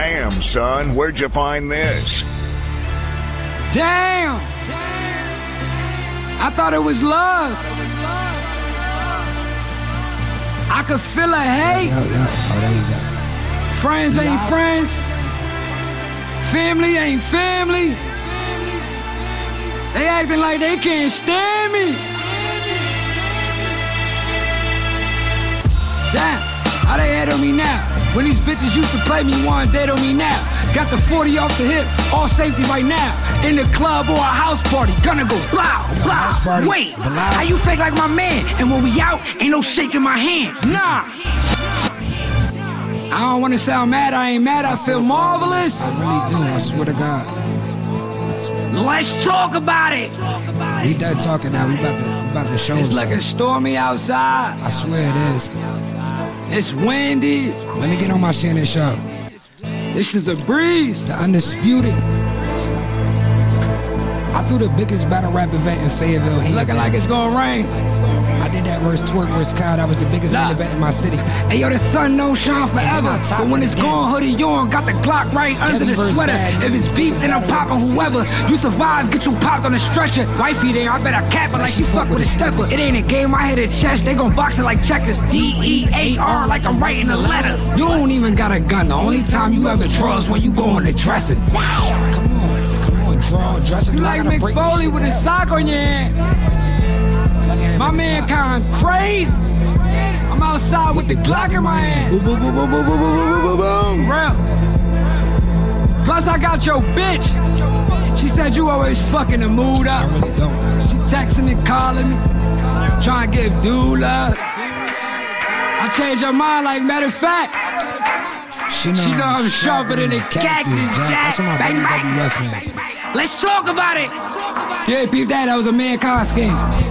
Damn, son, where'd you find this? Damn! I thought it was love. I could feel a hate. Yo, yo. Oh, there you go. Friends ain't friends. Family ain't family. They acting like they can't stand me. Damn, how they head on me now? When these bitches used to play me, one dead on me now. Got the 40 off the hip, all safety right now. In the club or a house party, gonna go blow, blow. Wait, blow. how you fake like my man? And when we out, ain't no shaking my hand. Nah. I don't wanna sound mad, I ain't mad, I feel marvelous. I really do. I swear to God. Let's talk about it. We done talking now. We about to, we about to show It's looking something. stormy outside. I swear it is. It's windy. Let me get on my Shannon show. This is a breeze. The Undisputed. I threw the biggest battle rap event in Fayetteville. It's looking down. like it's gonna rain. I did that verse twerk versus Kyle. I was the biggest Nah. main event in my city. Hey yo, the sun don't shine forever. But when it's game. gone, hoodie on, got the Glock right under the sweater. Bad If it's beef, then I'm popping whoever. You survive, get you popped on the stretcher. Wifey there, I bet I cap it like she fuck with a stepper. It ain't a game, I hit a chest, they gon' box it like checkers. D E A R, like I'm writing a letter. You don't even got a gun. The only time you ever draw is when you go in the dresser. Wow. Come on, come on, draw, dress it. You like Mick Foley with a sock on your hand. My man kind of crazy. I'm outside with the Glock in my hand. Boom, boom, boom, boom, boom, boom, boom, boom, boom. Real. Plus, I got your bitch. She said you always fucking the mood I really don't. know. She texting and calling me, trying to give dude love. I changed her mind like matter of fact. She know, She know I'm sharper than a cactus, Jack. That's my Bang, bang, WWF bang, fans. Let's talk about it. Yeah, peep that. That was a man mankind scheme.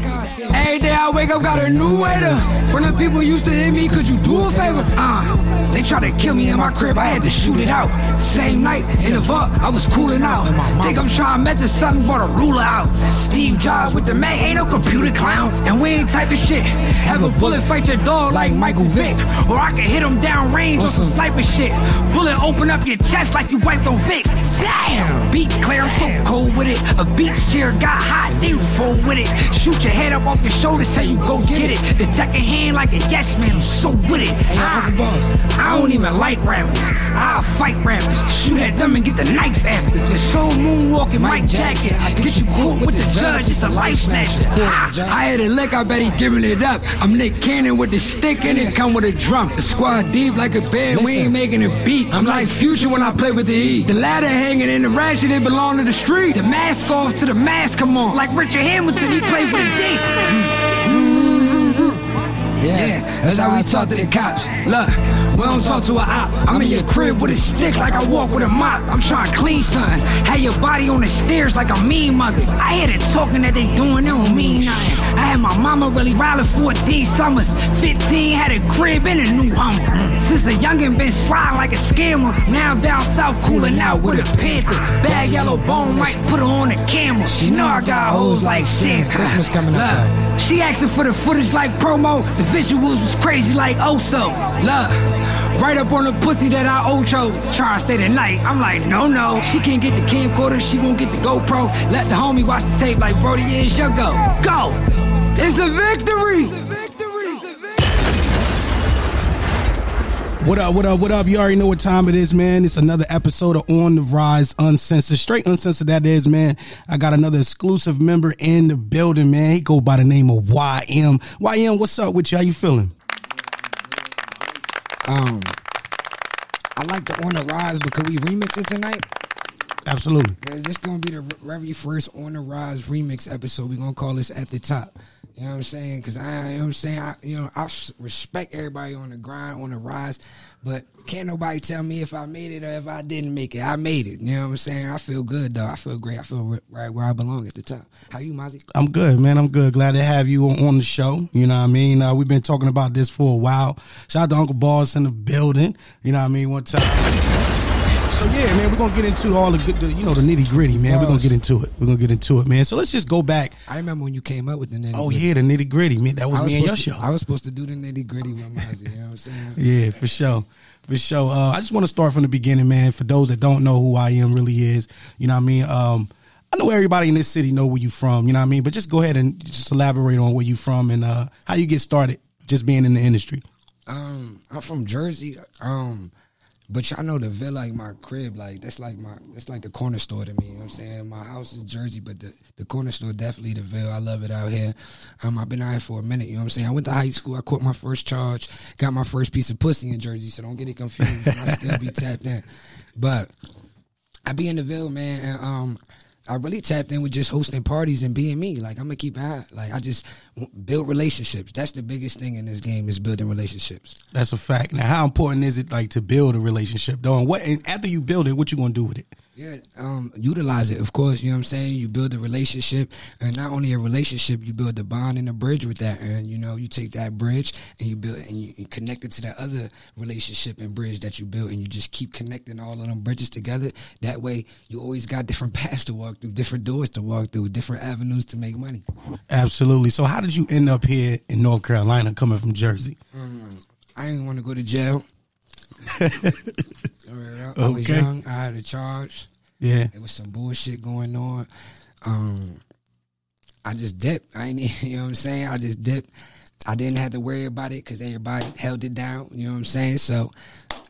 Every day I wake up, got a new waiter. From the people used to hit me, could you do a favor? Uh, they tried to kill me in my crib, I had to shoot it out. Same night, in the vault, I was cooling out. Think I'm trying to mention something, brought a ruler out. Steve Jobs with the Mac, ain't no computer clown. And we ain't type of shit. Have a bullet fight your dog like Michael Vick. Or I can hit him down range on some sniper shit. Bullet open up your chest like you wiped on Vicks. Damn! Beat clear, I'm so cold with it. A beat chair got hot, then you fold with it. Shoot your head up off your shoulders, tell you go get it. The tech in hand like a yes man, I'm so with it. I, I don't even like rappers. I'll fight rappers. Shoot at them and get the knife after. The soul moonwalking Mike Jackson. I get you caught with the judge, it's a life snatcher. Ah, I had a lick, I bet he giving it up. I'm Nick Cannon with the stick and it come with a drum. The squad deep like a band, we ain't making a beat. I'm like future when I play with the E. The ladder hanging in the ratchet, it belong to the street. The mask off to the mask, come on. Like Richard Hamilton, he played for the D. Yeah, that's how we talk to the cops. Look, we don't talk to a op. I'm in your crib with a stick like I walk with a mop. I'm trying to clean something. Had your body on the stairs like a mean mugger. I hear the talking that they doing, they don't mean nothing. I had my mama really riley 14 summers. 15 had a crib in a new home. Since a youngin' been sliding like a scammer. Now I'm down south cooling out with a panther. Bad yellow bone might put her on the camera. She know I got hoes like Santa. Christmas coming up, Look, she asking for the footage like promo. The visuals was crazy like Oso. Look, right up on the pussy that I ocho. Try to stay the night. I'm like, no, no. She can't get the camcorder. She won't get the GoPro. Let the homie watch the tape like Brody is your go. Go. It's a victory. It's a victory. What up, what up, what up? You already know what time it is, man. It's another episode of On the Rise Uncensored. Straight uncensored, that is, man. I got another exclusive member in the building, man. He go by the name of YM. YM, what's up with you? How you feeling? Um, I like the On the Rise because we remix it tonight. Absolutely. This gonna be the very first On the Rise remix episode. We're gonna call this at the top. You know what I'm saying? Cause I, you know what I'm saying? I, you know, I respect everybody on the grind, on the rise, but can't nobody tell me if I made it or if I didn't make it. I made it. You know what I'm saying? I feel good though. I feel great. I feel right where I belong at the top. How you, Mozzie? I'm good, man. I'm good. Glad to have you on, on the show. You know what I mean? Uh, we've been talking about this for a while. Shout out to Uncle Boss in the building. You know what I mean? One time. So yeah, man, we're gonna get into all the good, the, you know, the nitty gritty, man. We're gonna get into it. We're gonna get into it, man. So let's just go back. I remember when you came up with the nitty. Oh yeah, the nitty gritty, man. That was, was me and your supposed show. I was supposed to do the nitty gritty with Mozzie. You know what I'm saying? Yeah, for sure. For sure. Uh, I just want to start from the beginning, man. For those that don't know who I am really is, you know what I mean? Um, I know everybody in this city know where you from, you know what I mean? But just go ahead and just elaborate on where you from and uh, how you get started just being in the industry. Um, I'm from Jersey. Um, but y'all know the Ville like my crib, like that's like my that's like the corner store to me. You know what I'm saying? My house is Jersey, but the, the corner store definitely the Ville. I love it out here. Um, I've been out here for a minute, you know what I'm saying? I went to high school, I caught my first charge, got my first piece of pussy in Jersey, so don't get it confused. I still be tapped in. But I be in the Ville, man, and um I really tapped in with just hosting parties and being me. Like I'm gonna keep it. Like I just build relationships. That's the biggest thing in this game is building relationships. That's a fact. Now, how important is it like to build a relationship though? And what and after you build it, what you gonna do with it? Yeah, um, utilize it, of course. You know what I'm saying? You build a relationship, and not only a relationship, you build a bond and a bridge with that. And you know, you take that bridge and you build and you, you connect it to that other relationship and bridge that you built, and you just keep connecting all of them bridges together. That way, you always got different paths to walk through, different doors to walk through, different avenues to make money. Absolutely. So, how did you end up here in North Carolina, coming from Jersey? I didn't want to go to jail. I was Okay. young. I had a charge. Yeah, It was some bullshit going on. Um, I just dipped. I ain't, you know what I'm saying? I just dipped. I didn't have to worry about it because everybody held it down. You know what I'm saying? So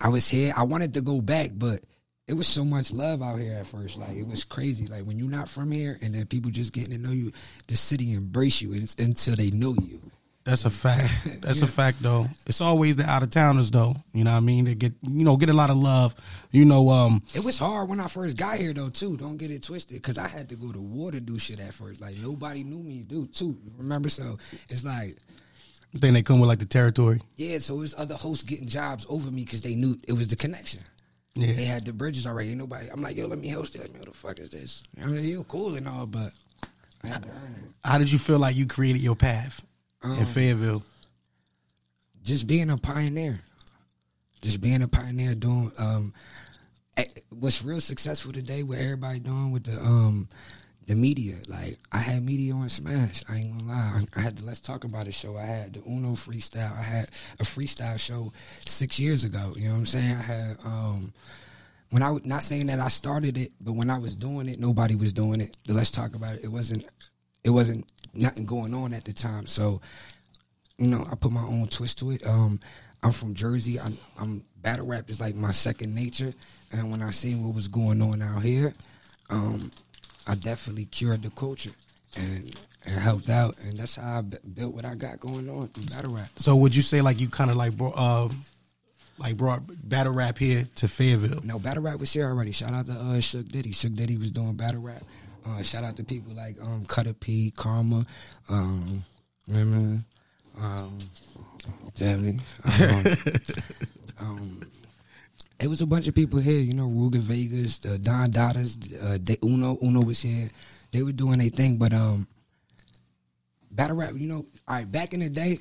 I was here. I wanted to go back, but it was so much love out here at first. Like it was crazy. Like when you're not from here, and then people just getting to know you, the city embrace you until they know you. That's a fact. That's a fact, though. It's always the out of towners, though. You know what I mean? They get you know get a lot of love. You know, um, It was hard when I first got here though too. Don't get it twisted, because I had to go to war to do shit at first. Like nobody knew me, dude. Too remember? So it's like then they come with like the territory. Yeah, so it was other hosts getting jobs over me because they knew it was the connection. Yeah. They had the bridges already. Nobody. I'm like, yo, let me host it. Like, what the fuck is this? I mean, you're cool and all, but I had to earn it. How did you feel like you created your path in Fayetteville? Just being a pioneer, just being a pioneer, doing um, eh, what's real successful today. What everybody doing with the um, the media. Like I had media on Smash. I ain't gonna lie. I had the Let's Talk About It show. I had the Uno freestyle. I had a freestyle show six years ago. You know what I'm saying? I had um, when I was not saying that I started it, but when I was doing it, nobody was doing it. The Let's Talk About It. It wasn't. It wasn't nothing going on at the time. So, you know, I put my own twist to it. Um, I'm from Jersey. I'm, I'm battle rap is like my second nature. And when I seen what was going on out here, um, I definitely cured the culture and and helped out. And that's how I b- built what I got going on through battle rap. So would you say like you kind of like brought uh, like brought battle rap here to Fayetteville? No, battle rap was here already. Shout out to uh, Shook Diddy. Shook Diddy was doing battle rap. Uh, shout out to people like um, Cutter P, Karma, um, remember, um, Debbie. Um, um, it was a bunch of people here, you know, Ruger Vegas, uh, Don Dada, uh, De Uno, Uno was here. They were doing their thing, but um, battle rap, you know, all right, back in the day,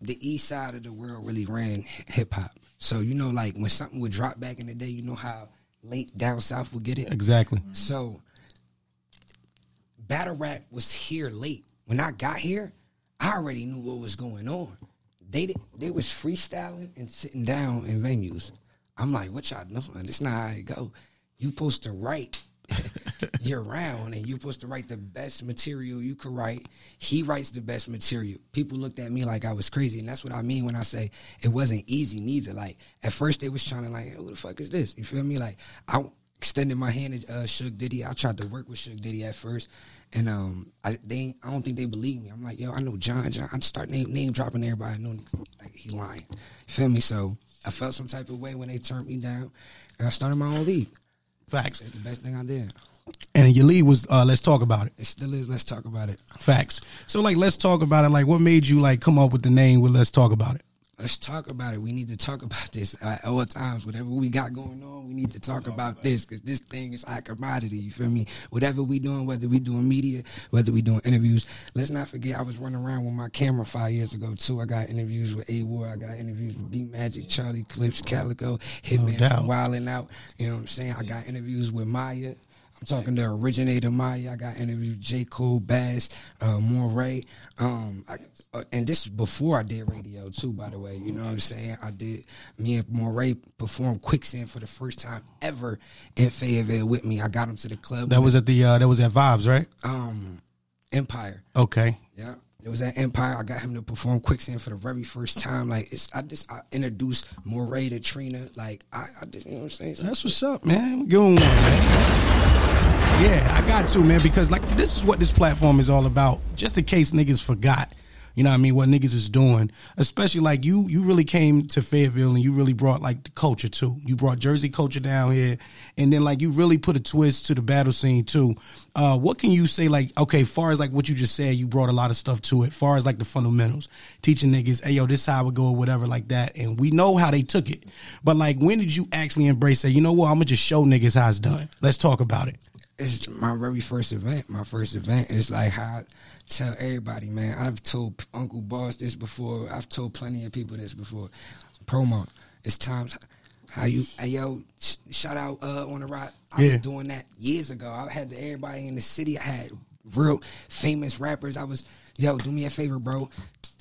the east side of the world really ran hip hop. So you know, like when something would drop back in the day, you know how late down south would get it. Exactly. So battle rap was here late. When I got here, I already knew what was going on. They did, they was freestyling and sitting down in venues. I'm like, what y'all doing? This not how it go. You supposed to write year round and you're supposed to write the best material you could write. He writes the best material. People looked at me like I was crazy, and that's what I mean when I say it wasn't easy neither. Like at first they was trying to like, who the fuck is this? You feel me? Like I extended my hand to uh, Suge Diddy. I tried to work with Suge Diddy at first, and um, I they I don't think they believed me. I'm like, yo, I know John. John. I start name name dropping everybody. I know like he lying. You feel me? So I felt some type of way when they turned me down, and I started my own league. Facts. It's the best thing I did. And your lead was uh, let's talk about it. It still is. Let's talk about it. Facts. So like let's talk about it. Like what made you like come up with the name with let's talk about it? Let's talk about it. We need to talk about this at all times. Whatever we got going on, we need to talk about this because this thing is high commodity. You feel me? Whatever we doing, whether we doing media, whether we doing interviews. Let's not forget, I was running around with my camera five years ago too. I got interviews with A War. I got interviews with D Magic, Charlie Clips, Calicoe, Hitman. Wilding Out. You know what I'm saying? I got interviews with Maya. I'm talking to originator Maya. I got interviewed with J. Cole, Bas, uh, Morray. Um, I, uh, and this is before I did radio too, by the way. You know what I'm saying? I did me and Morray performed Quicksand for the first time ever in Fayetteville with me. I got him to the club. That was at the uh, that was at Vibes, right? um Empire. Okay. Yeah. It was at Empire. I got him to perform Quicksand for the very first time. Like it's I just I introduced Morray to Trina. Like I, I just you know what I'm saying? So That's what's up, man. Give him one, man. Yeah, I got to, man, because like this is what this platform is all about. Just in case niggas forgot, you know what I mean, what niggas is doing. Especially like you you really came to Fayetteville and you really brought like the culture too. You brought Jersey culture down here and then like you really put a twist to the battle scene too. Uh what can you say like okay, far as like what you just said, you brought a lot of stuff to it. Far as like the fundamentals, teaching niggas, hey yo, this how would go or whatever like that. And we know how they took it. But like when did you actually embrace say, you know what, I'm gonna just show niggas how it's done. Let's talk about it. it's my very first event. My first event is like how tell everybody, man. I've told Uncle Boss this before. I've told plenty of people this before. Promo. It's times how you hey yo sh- shout out uh, on the rock. I Yeah. was doing that years ago. I had everybody in the city. I had real famous rappers. I was yo do me a favor, bro.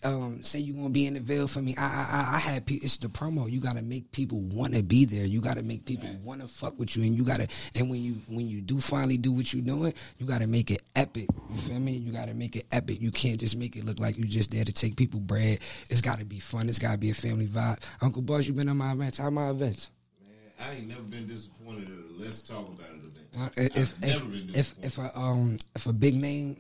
Um, say you're gonna be in the Ville for me. I I I- I had pe- it's the promo. You gotta make people want to be there. You gotta make people want to fuck with you, and you gotta and when you when you do finally do what you're doing, you gotta make it epic. You feel me? You gotta make it epic. You can't just make it look like you just there to take people bread. It's gotta be fun. It's gotta be a family vibe. Uncle Boss, you been on my events? How my events? Man, I ain't never been disappointed at a Let's Talk About It event. Uh, if I've if never been if, if a um if a big name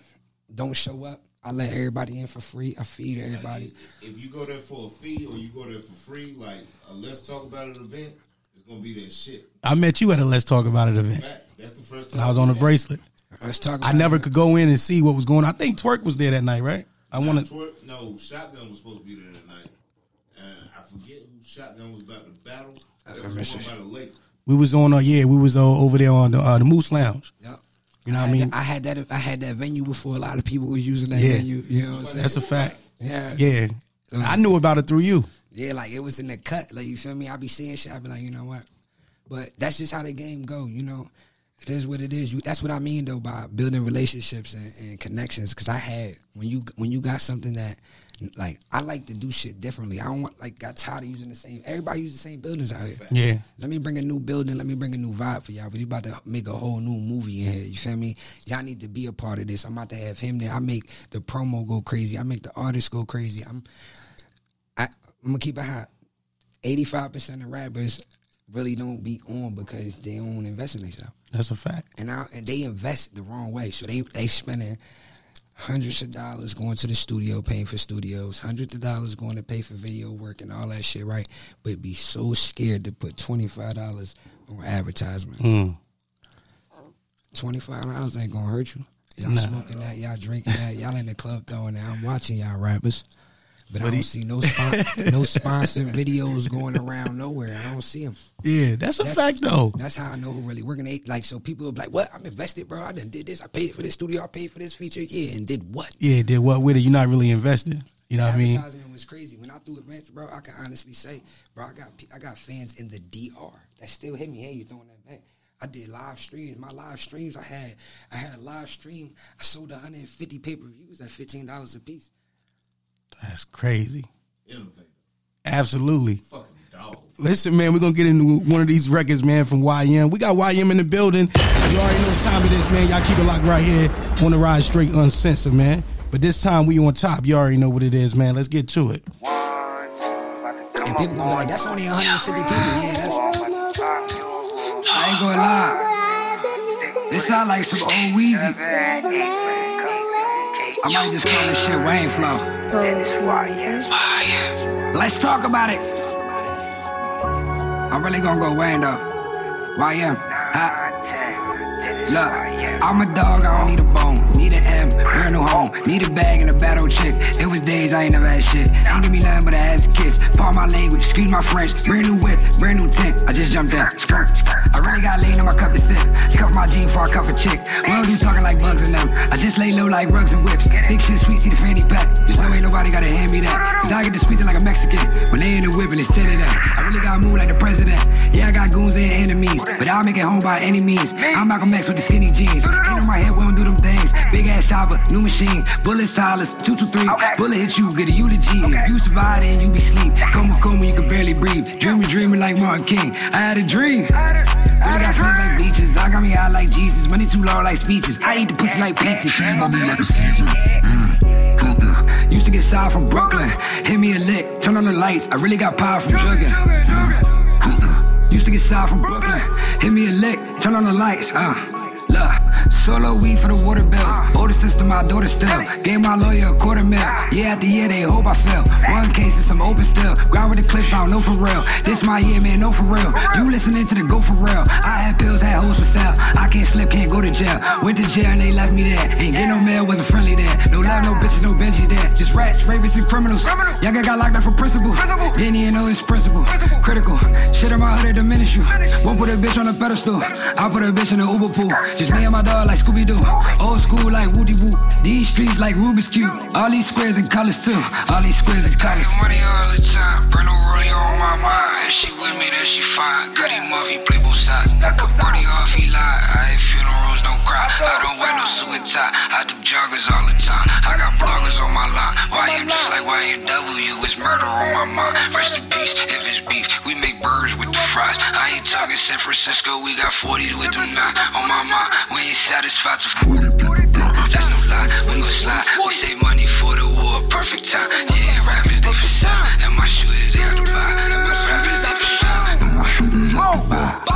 don't show up, I let everybody in for free. I feed everybody. If you go there for a fee or you go there for free, like a Let's Talk About It event, it's gonna be that shit. I met you at a Let's Talk About It event. That's the first time I was on a bracelet. Let's talk. I never it. could go in and see what was going on. I think Twerk was there that night, right? I want to. Twerk, no, Shotgun was supposed to be there that night. And I forget who Shotgun was about to battle. That was miss the one by the lake. We was on. Uh, yeah, we was uh, over there on the, uh, the Moose Lounge. Yep. You know what I mean? that- I had that. I had that venue before. A lot of people was using that Yeah. venue. You know what I'm saying? That's a fact. yeah. Yeah, I knew about it through you. Yeah, like it was in the cut. Like you feel me? I be seeing shit. I be like, you know what? But that's just how the game go. You know, it is what it is. You, that's what I mean though by building relationships and, and connections. Because I had when you when you got something that like I like to do shit differently. I don't want like got tired of using the same. Everybody use the same buildings out here. Yeah, Let me bring a new building. Let me bring a new vibe for y'all. But you about to make a whole new movie in here. You feel me? Y'all need to be a part of this. I'm about to have him there. I make the promo go crazy. I make the artists go crazy. I'm I, I'm gonna keep it hot. Eighty five percent of rappers really don't be on because they don't invest in themselves, that's a fact. and I, and they invest the wrong way. So they they spending hundreds of dollars going to the studio, paying for studios, hundreds of dollars going to pay for video work and all that shit, right? But be so scared to put twenty five dollars on advertisement. Mm. Twenty five dollars ain't gonna hurt you. Y'all smoking that, y'all drinking that, y'all in the club throwing that. I'm watching y'all rappers. But, I don't see no spon- no sponsored videos going around nowhere. I don't see them. Yeah, that's a That's- fact though. That's how I know who really working. They, like so, people will be like, "What? I'm invested, bro. I done did this. I paid for this studio. I paid for this feature. Yeah, and did what? Yeah, did what with it? You're not really invested. You know what I mean? Advertisement was crazy. When I do events, bro, I can honestly say, bro, I got I got fans in the DR that still hit me. Hey, you throwing that back? I did live streams. My live streams, I had I had a live stream. I sold 150 pay per views at fifteen dollars a piece. That's crazy. Innovator. Absolutely. Fucking dog. Listen, man, we're gonna get into one of these records, man, from YM. We got YM in the building. You already know what time it is, man. Y'all keep it locked right here Wanna ride straight uncensored, man. But this time we on top. You already know what it is, man. Let's get to it. And people gonna be like, that's only 150 people. Yeah, that's, I ain't gonna lie. This sound like some old Weezy. I might just call this shit Wayne Flow. Let's talk about it. I'm really gonna go Wayne though. YM. Huh? Look, I'm a dog, I don't need a bone. Need need an M, brand new home, need a bag and a battle chick. It was days I ain't never had shit. Ain't give me nothing but a ass kiss. Part my language, excuse my French. Brand new whip, brand new tint. I just jumped out, skirt. I really got lean on my cup to sip. Cuff my jean for a cuff a chick. Well, you talking like bugs in them. I just lay low like rugs and whips. Big shit, sweet, see the fanny pack. Just know ain't nobody gotta hand me that. Cause I get to squeezing like a Mexican. When they in the whip and it's 10 of them. I really got move like the president. Yeah, I got goons and enemies. But I'll make it home by any means. I'm Malcolm X with the skinny jeans. Ain't on my head, we don't do them things. Big ass chopper, new machine. Bullets, Tyler's, 223. Bullet hit you, get a eulogy. If you survive, then you be sleep. Coma, coma, you can barely breathe. Dreaming, dreaming like Martin King. I had a dream. I got feelings like beaches. I got me out like Jesus. Money too long like speeches. I eat the pussy like peaches. Mm. Used to get side from Brooklyn. Hit me a lick. Turn on the lights. I really got power from jugging. Mm. Used to get side from Brooklyn. Hit me a lick. Turn on the lights. Uh. Look, solo weed for the water bill. Older sister, my daughter still. Gave my lawyer a quarter mil. Yeah, at the year they hope I fail. One case is some open still. Grind with the clips, I don't know for real. This my year, man, no for real. You listening to the go for real. I had pills, had hoes for sale. I can't slip, can't go to jail. Went to jail and they left me there. Ain't get no mail, wasn't friendly there. No love, no bitches, no Benjis there. Just rats, rapists, and criminals. Guy got locked up for principle. Didn't even know his principle. Critical. Shit in my hood, diminish you. Won't put a bitch on a pedestal. I put a bitch in the Uber pool. Just me and my dog like Scooby Doo. Old school like Woody Woo. These streets like Rubik's Cube. All these squares and colors too. All these squares and colors. money all the time. Bruno rolling on my mind. If she with me, then she fine. Off, he play both sides. I could party off, he lie. I ain't funerals, don't cry. I don't wear no suit and tie. I do joggers all the time. I got bloggers on my line. YM just like YMW. It's murder on my mind. Rest in peace if it's beef. We make burgers with the fries. I ain't talking San Francisco. We got 40s with them now. On my mind, we ain't satisfied to 40 people down. That's no lie. We gon' slide. We save money for the war. Perfect time. Yeah, rappers, they for sound. And my shooters, they have to buy. And my rappers, they for sound. And my shooters, they have to buy.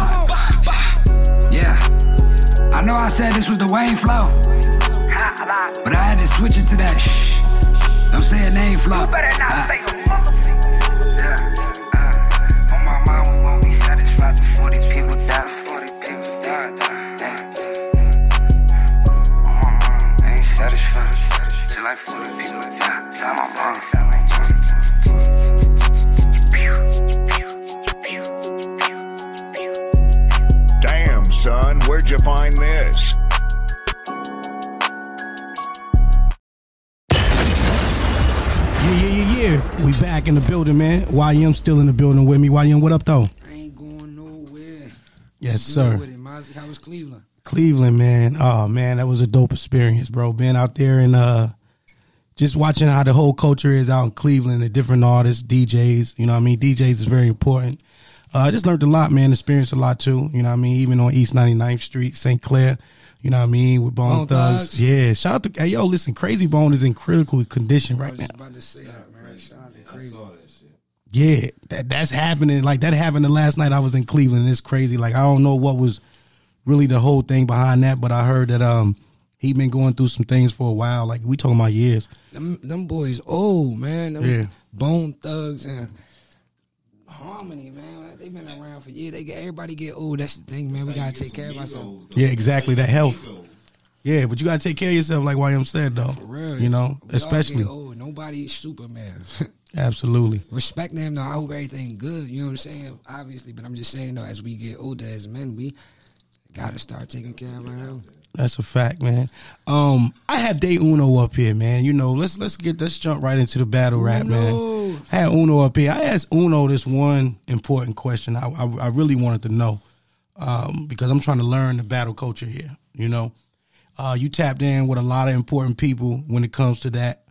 Yeah. I know I said this was the Wayne flow. But I had to switch it to that shh. Don't say a name flow. Uh, On in the building, man. YM still in the building with me. YM, what up, though? I ain't going nowhere. Yes, sir. With it. How was Cleveland? Cleveland, man. Oh man, that was a dope experience, bro. Being out there and uh just watching how the whole culture is out in Cleveland, the different artists, DJs, you know what I mean? DJs is very important. Uh, I just learned a lot, man, experienced a lot too, you know what I mean? Even on East 99th Street, St. Clair, you know what I mean, with Bone, Bone Thugs. Thugs. Yeah, shout out to hey yo, listen, Crazy Bone is in critical condition I right was now. about to say that, man. Shout out to I Crazy. saw that shit. Yeah, that that's happening. Like that happened the last night I was in Cleveland. It's crazy. Like I don't know what was really the whole thing behind that, but I heard that um he been going through some things for a while. Like we talking about years. Them, them boys old, man. Them Yeah. Bone Thugs and Harmony, man. They been around for years. They get everybody get old. That's the thing, man. We gotta take care of ourselves. Yeah, exactly. That health. Yeah, but you gotta take care of yourself, like YM said, though. For real. You know, We all especially old. Nobody's Superman. absolutely. Respect them though. I hope everything good. You know what I'm saying? Obviously, but I'm just saying though, as we get older as men, we gotta start taking care of our health. That's a fact, man. Um, I had Day Uno up here, man. You know, let's let's get let's jump right into the battle rap, man. I had Uno up here. I asked Uno this one important question. I I, I really wanted to know um, because I'm trying to learn the battle culture here. You know, uh, you tapped in with a lot of important people when it comes to that.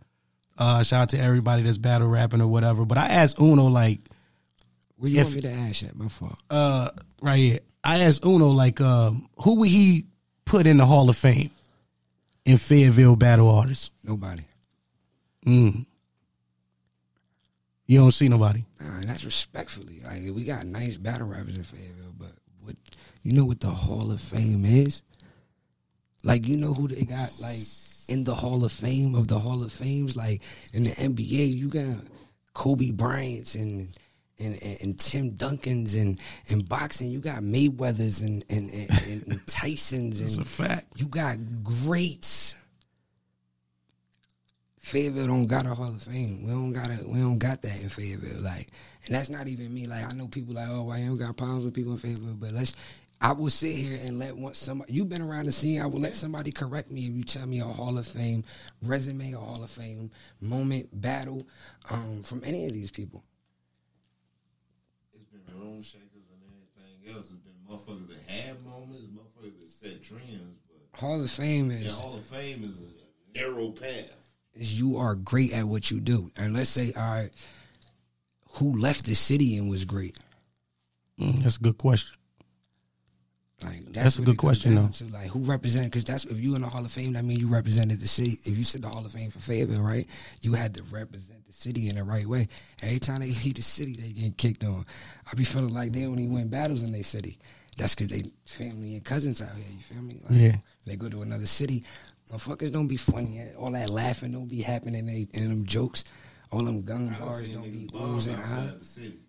Uh, shout out to everybody that's battle rapping or whatever. But I asked Uno like, Where you If- want me to ask at? My fault. uh, right here. I asked Uno like, um, who would he put in the Hall of Fame in Fayetteville battle artists? Nobody. You don't see nobody. Nah, that's respectfully. Like we got nice battle rappers in Fayetteville, but what you know what the Hall of Fame is? Like you know who they got like in the Hall of Fame of the Hall of Fames? Like in the NBA, you got Kobe Bryant's and and, and, and Tim Duncan's and and boxing, you got Mayweather's and and, and, and Tyson's It's a fact. you got greats Fayetteville don't got a Hall of Fame. We don't got a, we don't got that in Fayetteville. Like, and that's not even me. Like, I know people like, oh, why you don't got problems with people in Fayetteville? But let's. I will sit here and let one somebody. You've been around the scene. I will let somebody correct me if you tell me a Hall of Fame resume, a Hall of Fame moment, battle, um, from any of these people. It's been room shakers and everything else. It's been motherfuckers that have moments, motherfuckers that set trends. But Hall of Fame the is Hall of Fame is a narrow path. is you are great at what you do. And let's say, all right, who left the city and was great? Mm, That's a good question. Like That's a good question, though. To like who represented? Because that's if you in the Hall of Fame, that means you represented the city. If you said the Hall of Fame for Fayetteville, right? You had to represent the city in the right way. Every time they leave the city, they get kicked on. I be feeling like they only win battles in their city. That's because they family and cousins out here. You feel me? Like, Yeah. They go to another city. Motherfuckers don't be funny. All that laughing don't be happening. They in them jokes. All them gun I done bars don't be niggas bomb oozing high. outside the city.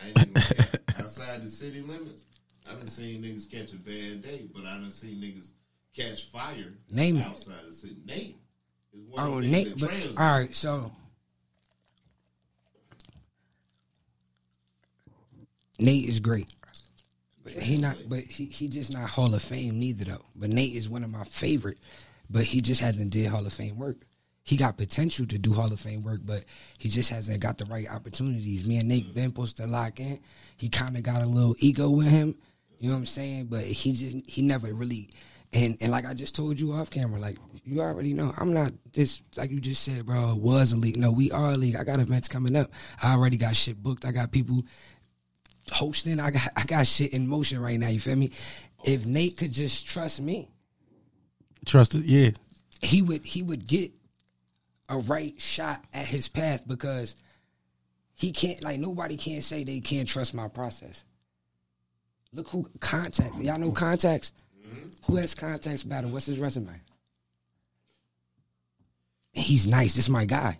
I ain't even cap. outside the city limits. I done seen niggas catch a bad day, but I done seen niggas catch fire Name it. outside the city. Nate is one Oh, of the Nate. But, all right, so Nate is great. But he not. But he he just not Hall of Fame neither though. But Nate is one of my favorite. But he just hasn't did Hall of Fame work. He got potential to do Hall of Fame work, but he just hasn't got the right opportunities. Me and Nate mm. been supposed to lock in. He kind of got a little ego with him. You know what I'm saying? But he just he never really. And and like I just told you off camera, like you already know, I'm not this like you just said, bro. Was a league. No, we are a league. I got events coming up. I already got shit booked. I got people hosting. I got I got shit in motion right now. You feel me? If Nate could just trust me, trust it, yeah. he would he would get a right shot at his path because he can't like nobody can say they can't trust my process. Look who contact y'all know contacts. Mm-hmm. Who has contacts battle? What's his resume? He's nice. This is my guy.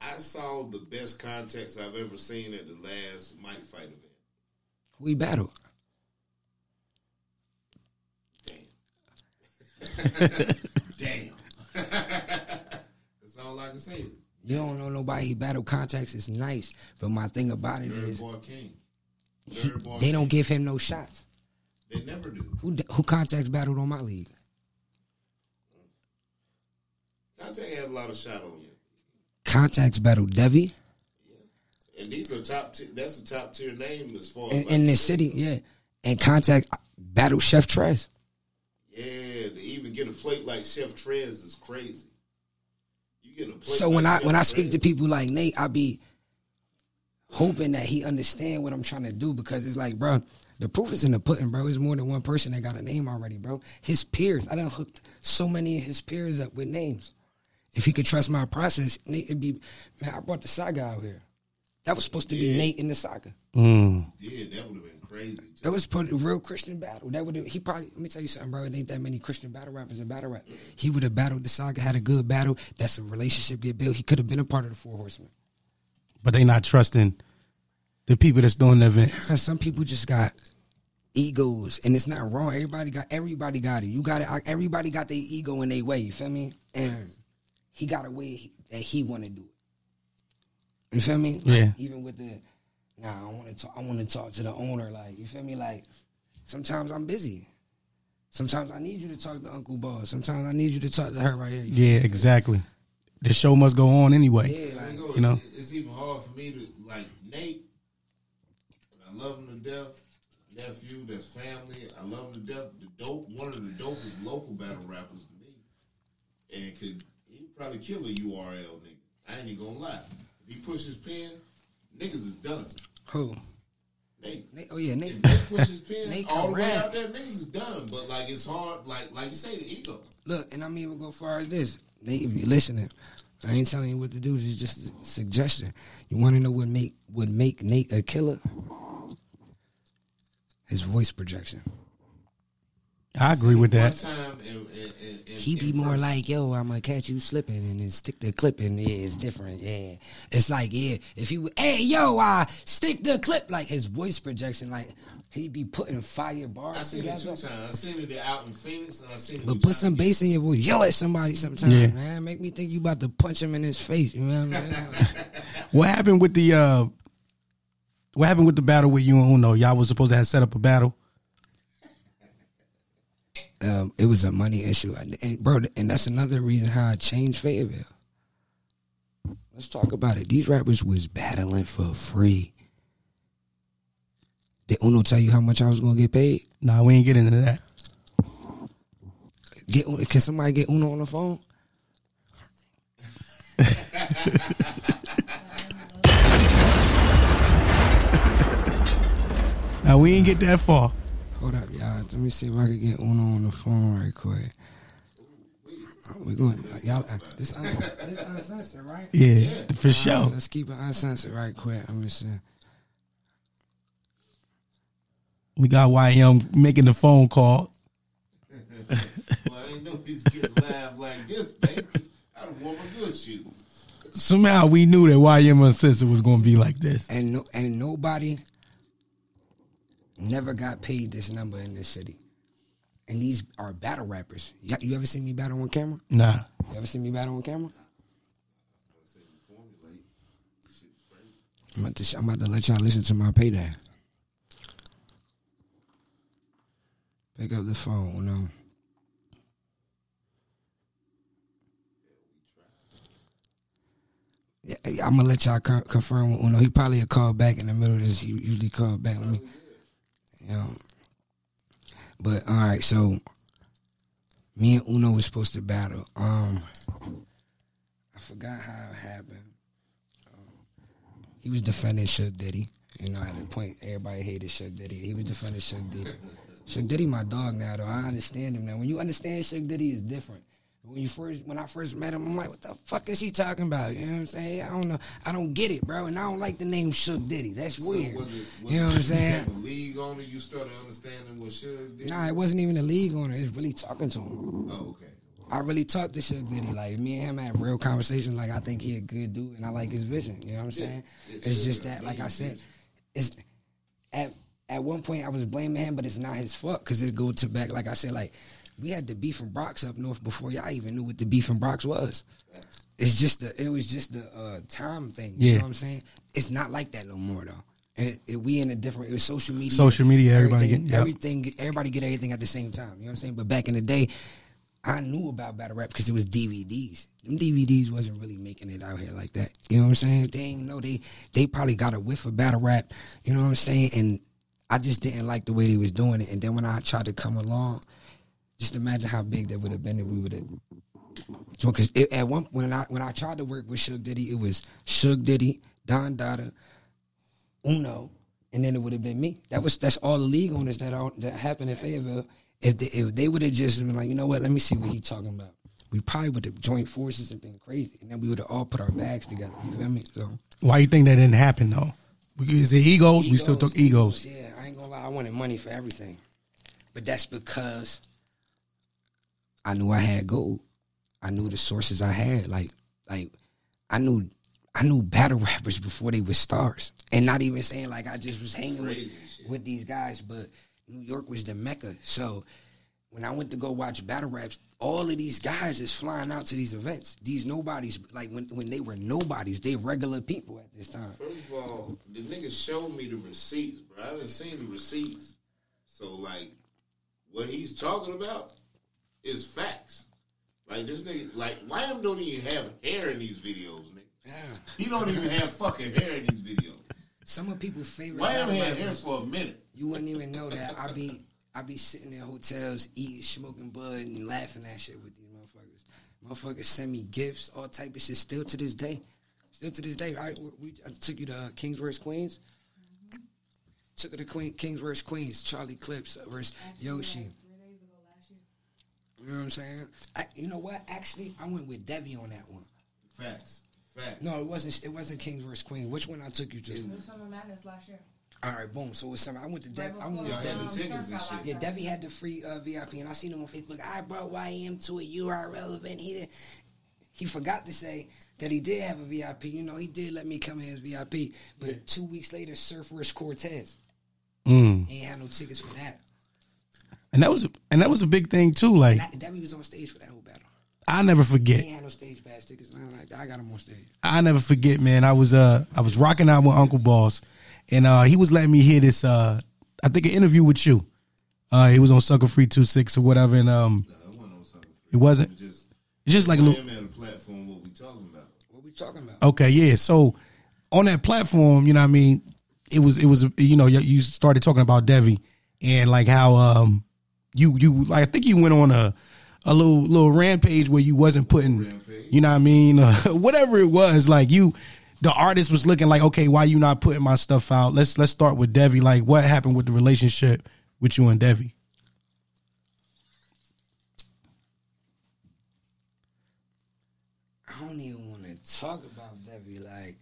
I saw the best contacts I've ever seen at the last Mike fight event. Who he battled? Damn. That's all I can say. You don't know nobody he battled contacts is nice, but my thing about it Larry is Boy King. He- they don't give him no shots. They never do. Who who contacts battled on my league? Contact has a lot of shot on you. Contacts battled Devi Yeah. And these are top. T- that's a top tier name as far as in, like, in this city, yeah. And contact uh, battled Chef Trez. Yeah, to even get a plate like Chef Trez is crazy. You get a plate. So like when I Chef when I speak to people like Nate, I be hoping that he understand what I'm trying to do because it's like, bro, the proof is in the pudding, bro. It's more than one person that got a name already, bro. His peers, I done hooked so many of his peers up with names. If he could trust my process, Nate would be. Man, I brought the saga out here. That was supposed to be Nate in the saga. Mm. yeah, that would have been crazy. Too. That was put a real Christian battle. That would have he probably let me tell you something, bro. It ain't that many Christian battle rappers in battle rap. He would have battled the saga, had a good battle. That's a relationship get built. He could have been a part of the four horsemen. But they not trusting the people that's doing the event. Some people just got egos, and it's not wrong. Everybody got everybody got it. You got it. Everybody got their ego in their way. You feel me? And he got a way that he want to do it. You feel me? Like, Yeah. Even with the, nah, I want to talk. I want to talk to the owner. Like you feel me? Like sometimes I'm busy. Sometimes I need you to talk to Uncle Boss. Sometimes I need you to talk to her right here. Yeah, exactly. The show must go on anyway. Yeah, like, You know, You know? it- it's even hard for me to like Nate. I love him to death. Nephew, that's family. I love him to death. The dope, one of the dopest local battle rappers to me, and could he probably kill a URL nigga. I ain't even gonna lie. If he push his pen, niggas is done. who? Nate. Nate, oh yeah, If Nate. Nate push his pen Nate all the way rap. out there, niggas is done. But like it's hard, like like you say, the ego. Look, and I'm even go far as this. Nate, if you listening, I ain't telling you what to do. It's just a suggestion. You want to know what make would make Nate a killer? His voice projection. I agree with One that. time, and, and, and, and, He be more first- like, yo, I'm gonna catch you slipping and then stick the clip in. Yeah, it's different. Yeah, it's like, yeah, if he, hey, yo, uh, stick the clip. Like his voice projection, like he be putting fire bars. I bars seen it two times. I seen it out in Phoenix, and I seen it. But put some bass in your voice. Yell at somebody sometimes, Yeah. man. Make me think you about to punch him in his face. You know what I'm saying? What happened with the uh what happened with the battle with you and Uno? Y'all was supposed to have set up a battle. Um, it was a money issue, and, and bro, and that's another reason how I changed Fayetteville. Let's talk about it. These rappers was battling for free. Did Uno tell you how much I was gonna get paid? Nah, we ain't get into that. Get can somebody get Uno on the phone? Now we ain't get that far. Hold up, y'all. Let me see if I can get Uno on the phone right quick. We going, y'all. uh, This uns- this uncensored, right? Yeah, for sure. right, let's keep it uncensored right quick. Let me see. We got YM making the phone call. Well, I didn't know he's getting live like this, baby. I'd wore my good shoes. Somehow we knew that YM Uncensored was gonna be like this. and no, and nobody never got paid this number in this city. And these are battle rappers. Y- You ever seen me battle on camera? Nah. You ever seen me battle on camera? I'm about to, I'm about to let y'all listen to my payday. Pick up the phone, you know. Yeah, I'm gonna let y'all confirm Uno. He probably a call back in the middle of this. He usually call back. Let me, you know. But all right, so me and Uno was supposed to battle. Um, I forgot how it happened. Um, he was defending Suge Diddy. You know, at the point everybody hated Suge Diddy. He was defending Suge Diddy. Suge Diddy my dog now, though. I understand him now. When you understand Suge Diddy is different. When you first, when I first met him, I'm like, what the fuck is he talking about? You know what I'm saying? I don't know. I don't get it, bro. And I don't like the name Suge Diddy. That's weird. Was it, was you know what I'm you saying? have a league on it, you started understanding what Suge did? Nah, it wasn't even a league on it. It's really talking to him. Oh, okay. I really talked to Suge Diddy. Like me and him had real conversation. Like I think he a good dude, and I like his vision. You know what I'm saying? Yeah, it's Suge just that, like I said, it's at at one point I was blaming him, but it's not his fault because it go to back. Like I said, like we had the beef and Bronx up north before y'all even knew what the beef and Bronx was. It's just the it was just the uh, time thing. You Yeah. know what I'm saying? It's not like that no more though. And it, we in a different. It was social media. Social media, everybody everything, get- yep. everything. Everybody get everything at the same time. You know what I'm saying? But back in the day, I knew about battle rap because it was DVDs. Them DVDs wasn't really making it out here like that. You know what I'm saying? They ain't know they they probably got a whiff of battle rap. You know what I'm saying? And I just didn't like the way they was doing it. And then when I tried to come along, just imagine how big that would have been if we would have. So, cause it, at one when I when I tried to work with Suge Diddy, it was Suge Diddy, Don Dada, Uno, and then it would have been me. That was that's all the league owners that all, that happened in Fayetteville. If they, if they would have just been like, you know what, let me see what he talking about. We probably would have joined forces and been crazy, and then we would have all put our bags together. You feel me? So Why you think that didn't happen though? Because the egos, we still took egos. Yeah, I ain't gonna lie. I wanted money for everything, but that's because I knew I had gold. I knew the sources I had. Like, like I knew, I knew battle rappers before they were stars, and not even saying like I just was hanging with with these guys, but New York was the mecca. So when I went to go watch battle raps, all of these guys is flying out to these events. These nobodies, like when when they were nobodies, they regular people at this time. First of all, the nigga showed me the receipts, bro. I didn't seen the receipts. So like what he's talking about is facts. Like this nigga like YM don't even have hair in these videos, nigga. Yeah. He don't even have fucking hair in these videos. Some of people's favorite YM battle had hair for a minute. you wouldn't even know that. I be I be sitting in hotels, eating, smoking bud, and laughing at shit with these motherfuckers. Motherfuckers send me gifts, all type of shit. Still to this day, still to this day. I we I took you to uh, Kings vs Queens. Took her to Queen, Kings vs Queens. Charlie Clips versus Yoshi. You know what I'm saying? I, you know what? Actually, I went with Debbie on that one. Facts. Facts. No, it wasn't. It wasn't Kings vs Queens. Which one I took you to? It was Summer Madness last year. All right, boom. So it's something. I went to Dev. I went Y'all with had Debbie. the tickets and shit. Yeah, Debbie had the free uh, VIP, and I seen him on Facebook. I brought YM to it. You are relevant. He did. He forgot to say that he did have a VIP. You know, he did let me come in as VIP. But two weeks later, Surf Rush Cortez. Mm. He ain't had no tickets for that. And that was and that was a big thing too. Like And that, Debbie was on stage for that whole battle. I never forget. ain't had no stage pass tickets. Nothing like that. I got him on stage. I never forget, man. I was uh I was rocking out with Uncle Boss, and uh he was letting me hear this. uh I think an interview with you. Uh He was on Sucker Free Two Six or whatever, and um I wasn't it wasn't. It just It's just like a I little. am platform. What we talking about? What we talking about? Okay, yeah. So on that platform, you know, what I mean, it was it was you know you- you started talking about Devi and like how um you you like I think you went on a a little little rampage where you wasn't putting Rampage. you know what I mean uh, whatever it was like you the artist was looking like okay why you not putting my stuff out let's let's start with Devi like what happened with the relationship with you and Devi I don't even want to talk about Debbie. Like,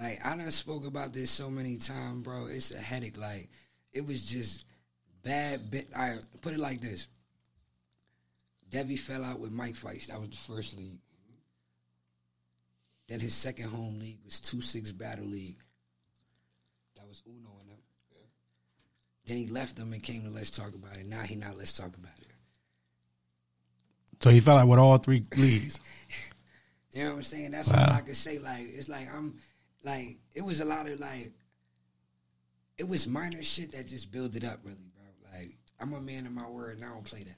like I done spoke about this so many times, bro. It's a headache. Like, it was just bad. Bit. I put it like this. Debbie fell out with Mike Feist. That was the first league. Then his second home league was two six battle league. That was Uno and them. Then he left them and came to Let's Talk About It. Now he not Let's Talk About It. so he felt like with all three leagues You know what I'm saying? That's Wow. all I can say. Like it's like I'm like it was a lot of like it was minor shit that just built it up really, I'm a man of my word and I don't play that.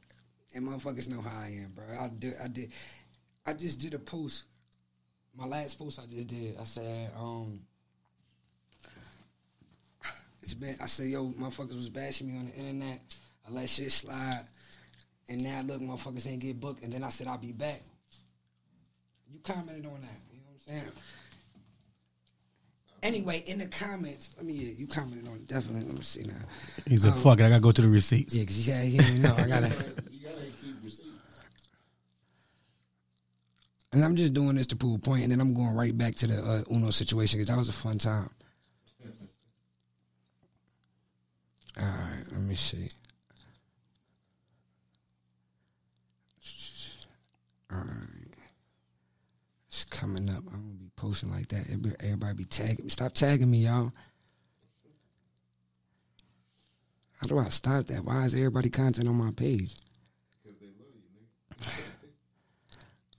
And motherfuckers know how I am, bro. I did I did I just did a post. My last post I just did, I said, um it's been I said, yo, motherfuckers was bashing me on the internet. I let shit slide. And now look, motherfuckers ain't get booked. And then I said I'll be back. You commented on that. You know what I'm saying? Anyway, in the comments, let me. Yeah, you commented on it definitely. Let me see now. he said fuck it I gotta go to the receipts Yeah, because he said he didn't. I gotta. You gotta keep receipts. And I'm just doing this to prove a point, and then I'm going right back to the uh, Uno situation because that was a fun time. All right, let me see. All right, it's coming up. I'm gonna be posting like that. Everybody, be tagging me. Stop tagging me, y'all. How do I stop that? Why is everybody content on my page?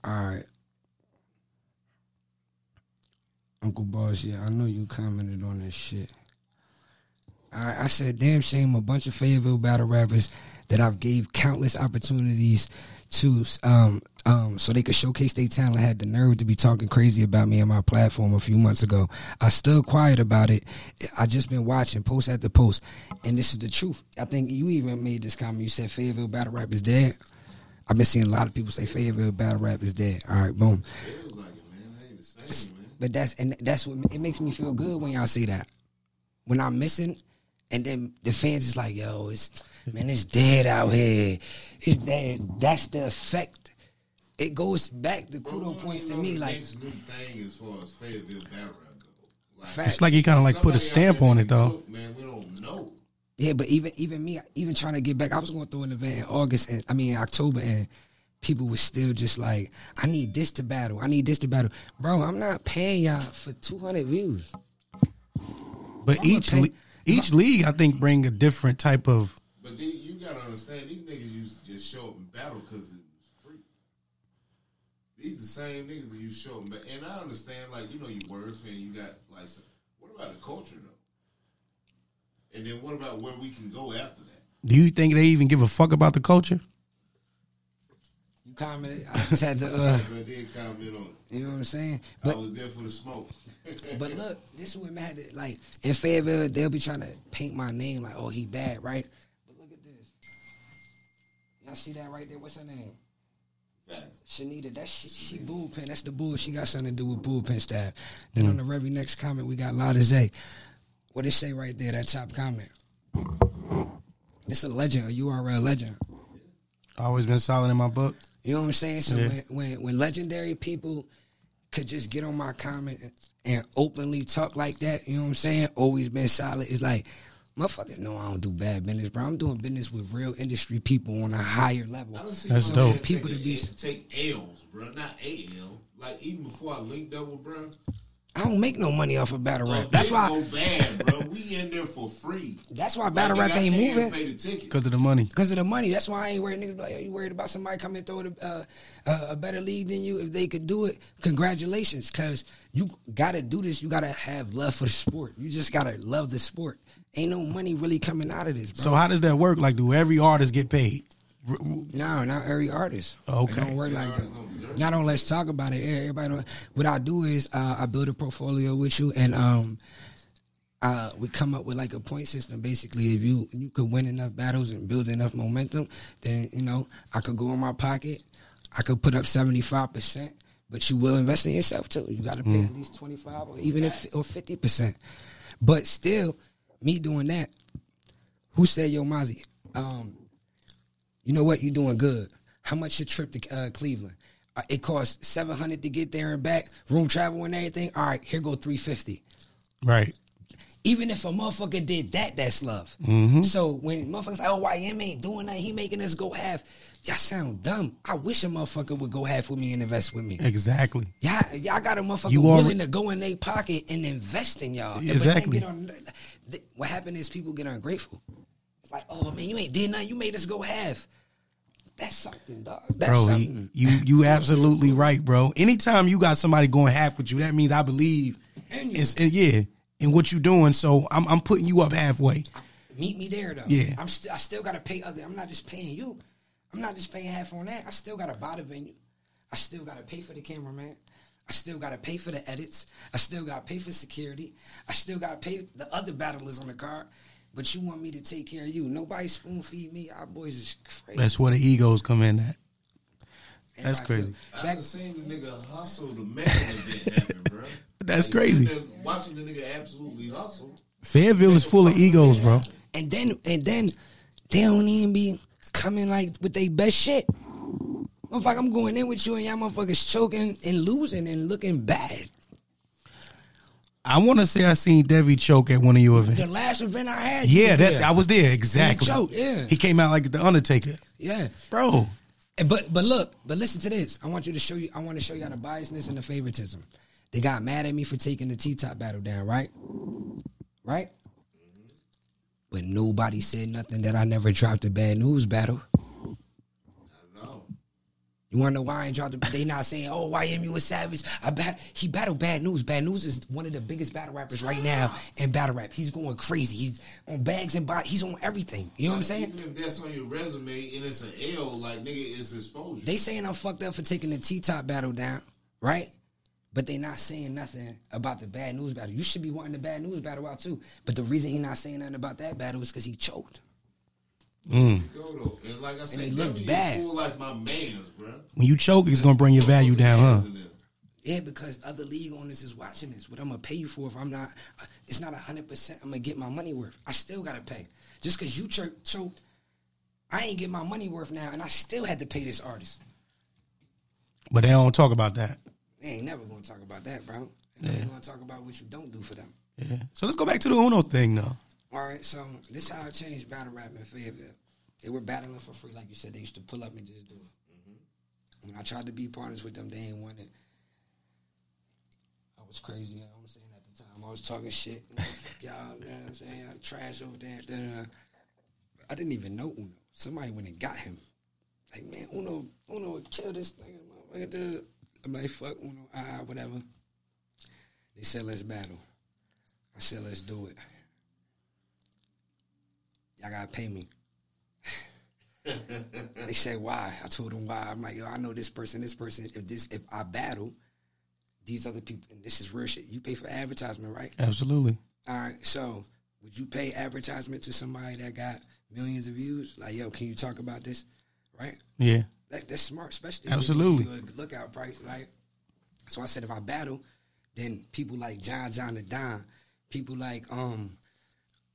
All right. Uncle Boss, yeah, I know you commented on this shit. I, I said, damn shame, a bunch of Fayetteville battle rappers that I've gave countless opportunities to, um, um, so they could showcase their talent had the nerve to be talking crazy about me on my platform a few months ago. I stood quiet about it. I just been watching post after post, and this is the truth. I think you even made this comment. You said Fayetteville battle rap is dead. I've been seeing a lot of people say Fayetteville battle rap is dead. All right, boom. But that's and that's what it makes me feel good when y'all say that. When I'm missing, and then the fans is like, "Yo, it's man, it's dead out here. It's dead." That's the effect. It goes back. The kudo We don't points to me like next new thing as far as Fayetteville battle rap. Like, it's like he kind of like put a stamp on it though cook, man, we don't know. Yeah, but even even me, even trying to get back, I was going through an event in August and I mean October, and people were still just like, "I need this to battle. I need this to battle." Bro, I'm not paying y'all for 200 views. but I'm each gonna le- pay- each league I think bring a different type of But then you gotta understand, these niggas used to just show up and battle because it was free. These the same niggas that you show up, and- and I understand, like you know, you words fan, you got like, some- what about the culture though? And then what about where we can go after that? do you think they even give a fuck about the culture You commented. I just had to, uh, 'Cause I did comment on it. you know what I'm saying? I But was there for the smoke. But look, this is what mad that like in Fayetteville, they'll be trying to paint my name like, oh, he bad, right? Y'all see that right there? What's her name? Facts. Shanita. that she, she bullpen. That's the bull. She got something to do with bullpen staff. Then on the very next comment, we got Lada Zay. What it say right there? That top comment. It's a legend, a URL legend. always been solid in my book You know what I'm saying? So Yeah. when, when when legendary people could just get on my comment and openly talk like that, you know what I'm saying? Always been solid. It's like motherfuckers know I don't do bad business, bro. I'm doing business with real industry people on a higher level. I don't see That's motherfuckers dope. People to take, be- take L's, bro. Not a L. Like even before I linked up with bro, I don't make no money off of battle rap. uh, That's they why. go bad, bro. We in there for free. That's why battle Like, rap ain't moving. Pay the ticket. because of the money. Because of the money. That's why I ain't worried. Niggas like, are you worried about somebody coming and throw the, uh, uh, a better league than you? If they could do it, congratulations. Because you got to do this. You got to have love for the sport. You just got to love the sport. Ain't no money really coming out of this, bro. So how does that work? Like, do every artist get paid? No, not every artist. Okay. It don't work like that. Not on Let's Talk About It. Everybody, don't, what I do is uh, I build a portfolio with you, and um, uh, we come up with like a point system. Basically, if you you could win enough battles and build enough momentum, then you know I could go in my pocket. I could put up seventy five percent, but you will invest in yourself too. You got to pay at least twenty five or even if or fifty percent. But still, me doing that. Who said yo, Mozzie? Um, you know what? You're doing good. How much your trip to uh, Cleveland? Uh, it costs seven hundred to get there and back, room travel and everything. All right, here go three fifty. Right. Even if a motherfucker did that, that's love. Mm-hmm. So when motherfuckers like, oh, YM ain't doing that, he making us go half. Y'all sound dumb. I wish a motherfucker would go half with me and invest with me. Exactly. Y'all, y'all got a motherfucker You are- willing to go in their pocket and invest in y'all. Exactly. on- what happened is people get ungrateful. It's like, oh man, you ain't did nothing. You made us go half. That's something, dog. That's bro, something. you you absolutely right, bro. Anytime you got somebody going half with you, that means I believe it's yeah in what you're doing. So I'm I'm putting you up halfway. Meet me there though. Yeah. I'm still I still gotta pay other I'm not just paying you. I'm not just paying half on that. I still gotta buy the venue. I still gotta pay for the cameraman. I still gotta pay for the edits. I still gotta pay for security. I still gotta pay the other battlers on the card. But you want me to take care of you. Nobody spoon feed me. Our boys is crazy. That's where the egos come in at. That's Everybody crazy. feel- I Back, just seen the nigga hustle to make an event happen, bro. That's Like, crazy. sitting Watching the nigga absolutely hustle. Fayetteville is full of egos, bro. and then and then they don't even be coming like with their best shit. Motherfucker, I'm going in with you and y'all motherfuckers choking and losing and looking bad. I want to say I seen Devi choke at one of your events. The last event I had, Yeah, were that's there. I was there exactly. choked, yeah. he came out like the Undertaker, yeah. bro. And- But but look, but listen to this. I want you to show you. I want to show y'all the biasness and the favoritism. They got mad at me for taking the T top battle down, right? Right. Mm-hmm. But nobody said nothing that I never dropped a bad news battle. You wanna know why I ain't dropped? The, they not saying, "Oh, YM you a savage." I bat he battled Bad News. Bad News is one of the biggest battle rappers right now in battle rap. He's going crazy. He's on bags and body. He's on everything. You know what I'm saying? Even if that's on your resume and it's an L, like nigga, it's exposure. They saying I'm fucked up for taking the T top battle down, right? But they not saying nothing about the bad news battle. You should be wanting the bad news battle out too. But the reason he not saying nothing about that battle is because he choked. Go though, and like I said, they looked W bad. Full life, my man's, bro. When you choke, it's gonna bring your value down, huh? Yeah, because other league owners is watching this. What I'm gonna pay you for if I'm not, uh, it's not hundred percent. I'm gonna get my money worth. I still gotta pay. Just because you cho- choked, I ain't get my money worth now, and I still had to pay this artist. But they don't talk about that. They ain't never gonna talk about that, bro. They never gonna talk about what you don't do for them. Yeah. So let's go back to the Uno thing, though. All right, so this how I changed battle rap in Fayetteville. They were battling for free, like you said. They used to pull up and just do it. When I tried to be partners with them, they ain't want it. I was crazy. You know what I'm saying at the time, I was talking shit. You know, fuck y'all, you know what I'm saying? I trash over there. I didn't even know Uno. Somebody went and got him. Like man, Uno, Uno would kill this nigga. motherfucker, da, da, da. I'm like, fuck Uno, ah, whatever. They said let's battle. I said let's do it. Y'all gotta pay me. they said why? I told them why. I'm like, yo, I know this person, this person. If this, if I battle, these other people, and this is real shit. You pay for advertisement, right? Absolutely. All right. So, would you pay advertisement to somebody that got millions of views? Like, yo, can you talk about this? Right? Yeah. That, that's smart, especially Absolutely. give you a lookout price, right? So I said, if I battle, then people like John John the Don, people like um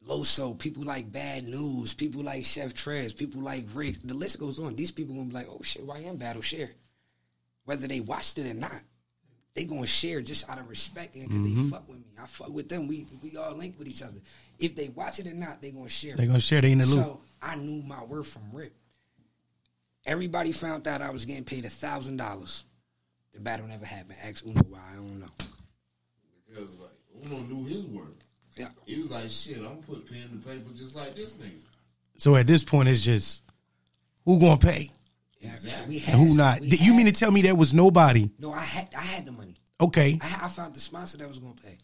Loso, people like Bad News, people like Chef Trez, people like Rick. The list goes on. These people gonna be like, oh shit, why am battle share, whether they watched it or not. they gonna share just out of respect and because Mm-hmm. they fuck with me. I fuck with them. We we all link with each other. If they watch it or not, they gonna share. They gonna share. They in the loop. So I knew my worth from rip. Everybody found out I was getting paid a thousand dollars. The battle never happened. Ask Uno why I don't know. Because like Uno knew his worth. Yeah. He was like, "Shit, I'm gonna put pen to paper just like this nigga." So at this point, it's just who gonna pay Yeah, Exactly. we had, and who not. we Th- You mean to tell me there was nobody? No, I had I had the money. Okay, I, I found the sponsor that was gonna pay.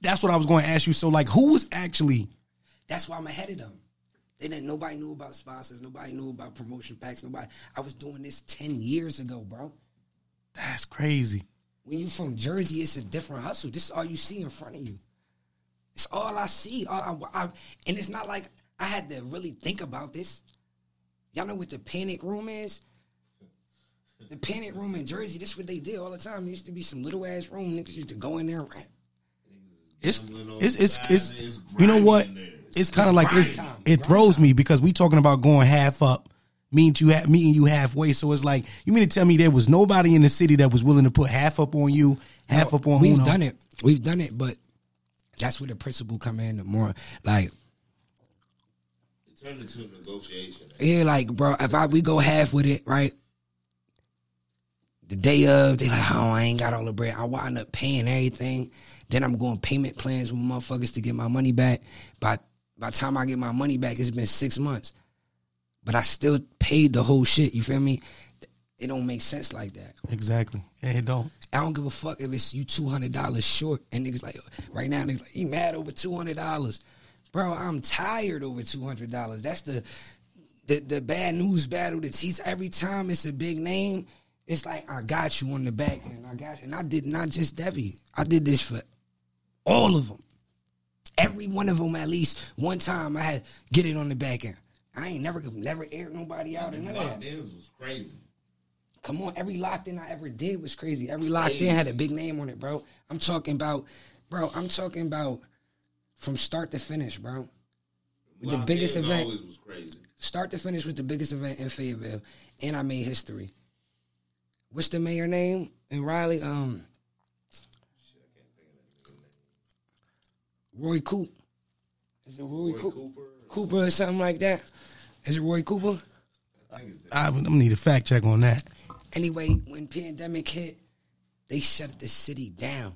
that's what I was going to ask you. So like, who was actually? That's why I'm ahead of them. They didn't. Nobody knew about sponsors. Nobody knew about promotion packs. Nobody. I was doing this ten years ago, bro. That's crazy. When you from Jersey, it's a different hustle. This is all you see in front of you. It's all I see. All I, I, and it's not like I had to really think about this. Y'all know what the panic room is? The panic room in Jersey. This is what they did all the time. It used to be some little ass room. Niggas used to go in there and rap. It's it's it's, it's it's you know what? It's kind of like it's, it throws me because we talking about going half up. Means you ha- meeting you halfway, so it's like you mean to tell me there was nobody in the city that was willing to put half up on you, half up on who We've Uno? done it. We've done it, but that's where the principle come in. The more like It turned into a negotiation. Yeah, like bro, if I we go half with it, right? The day of, they like, oh, I ain't got all the bread. I wind up paying everything. Then I'm going payment plans with motherfuckers to get my money back. By by the time I get my money back, it's been six months. But I still paid the whole shit. You feel me? It don't make sense like that. Exactly. Yeah, it don't. I don't give a fuck if it's you two hundred dollars short and niggas like right now niggas like you mad over two hundred dollars, bro. I'm tired over two hundred dollars. That's the the the bad news battle that teach every time it's a big name. It's like I got you on the back end. I got you, and I did not just Debbie. I did this for all of them. Every one of them at least one time I had get it on the back end. I ain't never never aired nobody out and none of that. Was crazy. Come on, every locked in I ever did was crazy. Every locked in had a big name on it, bro. I'm talking about, bro. I'm talking about from start to finish, bro. With the biggest event, was crazy. start to finish with the biggest event in Fayetteville, and I made history. What's the mayor name in Riley? Um, Roy Coop. Is it Roy, Roy Coop? Cooper. Cooper or something like that? Is it Roy Cooper? I think it's that. I, I'm gonna need a fact check on that. Anyway, when pandemic hit, they shut the city down.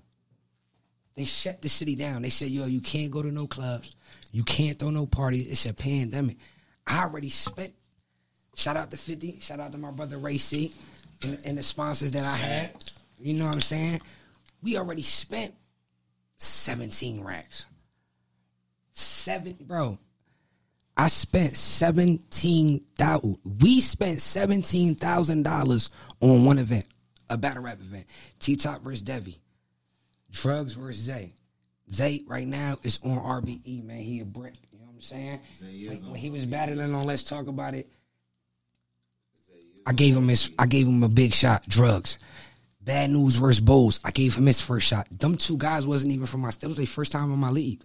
They shut the city down. They said, "Yo, you can't go to no clubs. You can't throw no parties. It's a pandemic." I already spent. Shout out to Fifty. Shout out to my brother Ray C. And, and the sponsors that I had. You know what I'm saying? We already spent seventeen racks. Seven, bro. I spent seventeen thousand. We spent seventeen thousand dollars on one event, a battle rap event. T Top versus Devi, Drugs versus Zay. Zay right now is on RBE, man. He a brick. You know what I'm saying? Zay is Like, on when he was battling on Let's Talk About It, I gave him his. I gave him a big shot. Drugs. Bad News versus Bowles. I gave him his first shot. Them two guys wasn't even from my. That was their first time in my league.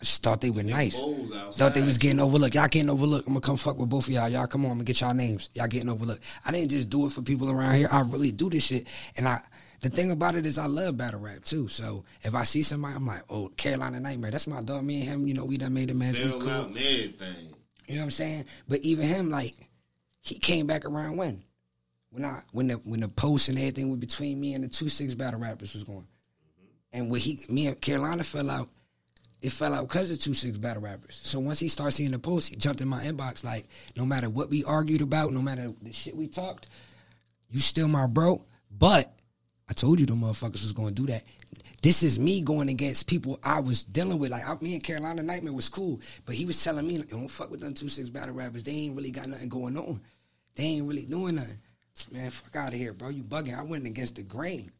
I just thought they were nice. Bowles. Thought they was getting overlooked. Y'all getting overlooked. I'm gonna come fuck with both of y'all. Y'all come on, I'm gonna get y'all names. Y'all getting overlooked. I didn't just do it for people around here. I really do this shit. And I the thing about it is I love battle rap too. So if I see somebody, I'm like, oh, Carolina Nightmare. That's my dog. Me and him, you know, we done made a man. Cool. out everything. You know what I'm saying? But even him, like, he came back around when? When I when the when the post and everything was between me and the two six battle rappers was going. And when he me and Carolina fell out, it fell out because of two six battle rappers. So once he started seeing the post, he jumped in my inbox like, no matter what we argued about, no matter the shit we talked, you still my bro. But I told you the motherfuckers was gonna do that. This is me going against people I was dealing with. Like I, me and Carolina Nightmare was cool, but he was telling me, like, "Don't fuck with them two six battle rappers. They ain't really got nothing going on. They ain't really doing nothing." Man, fuck out of here, bro. You bugging. I went against the grain.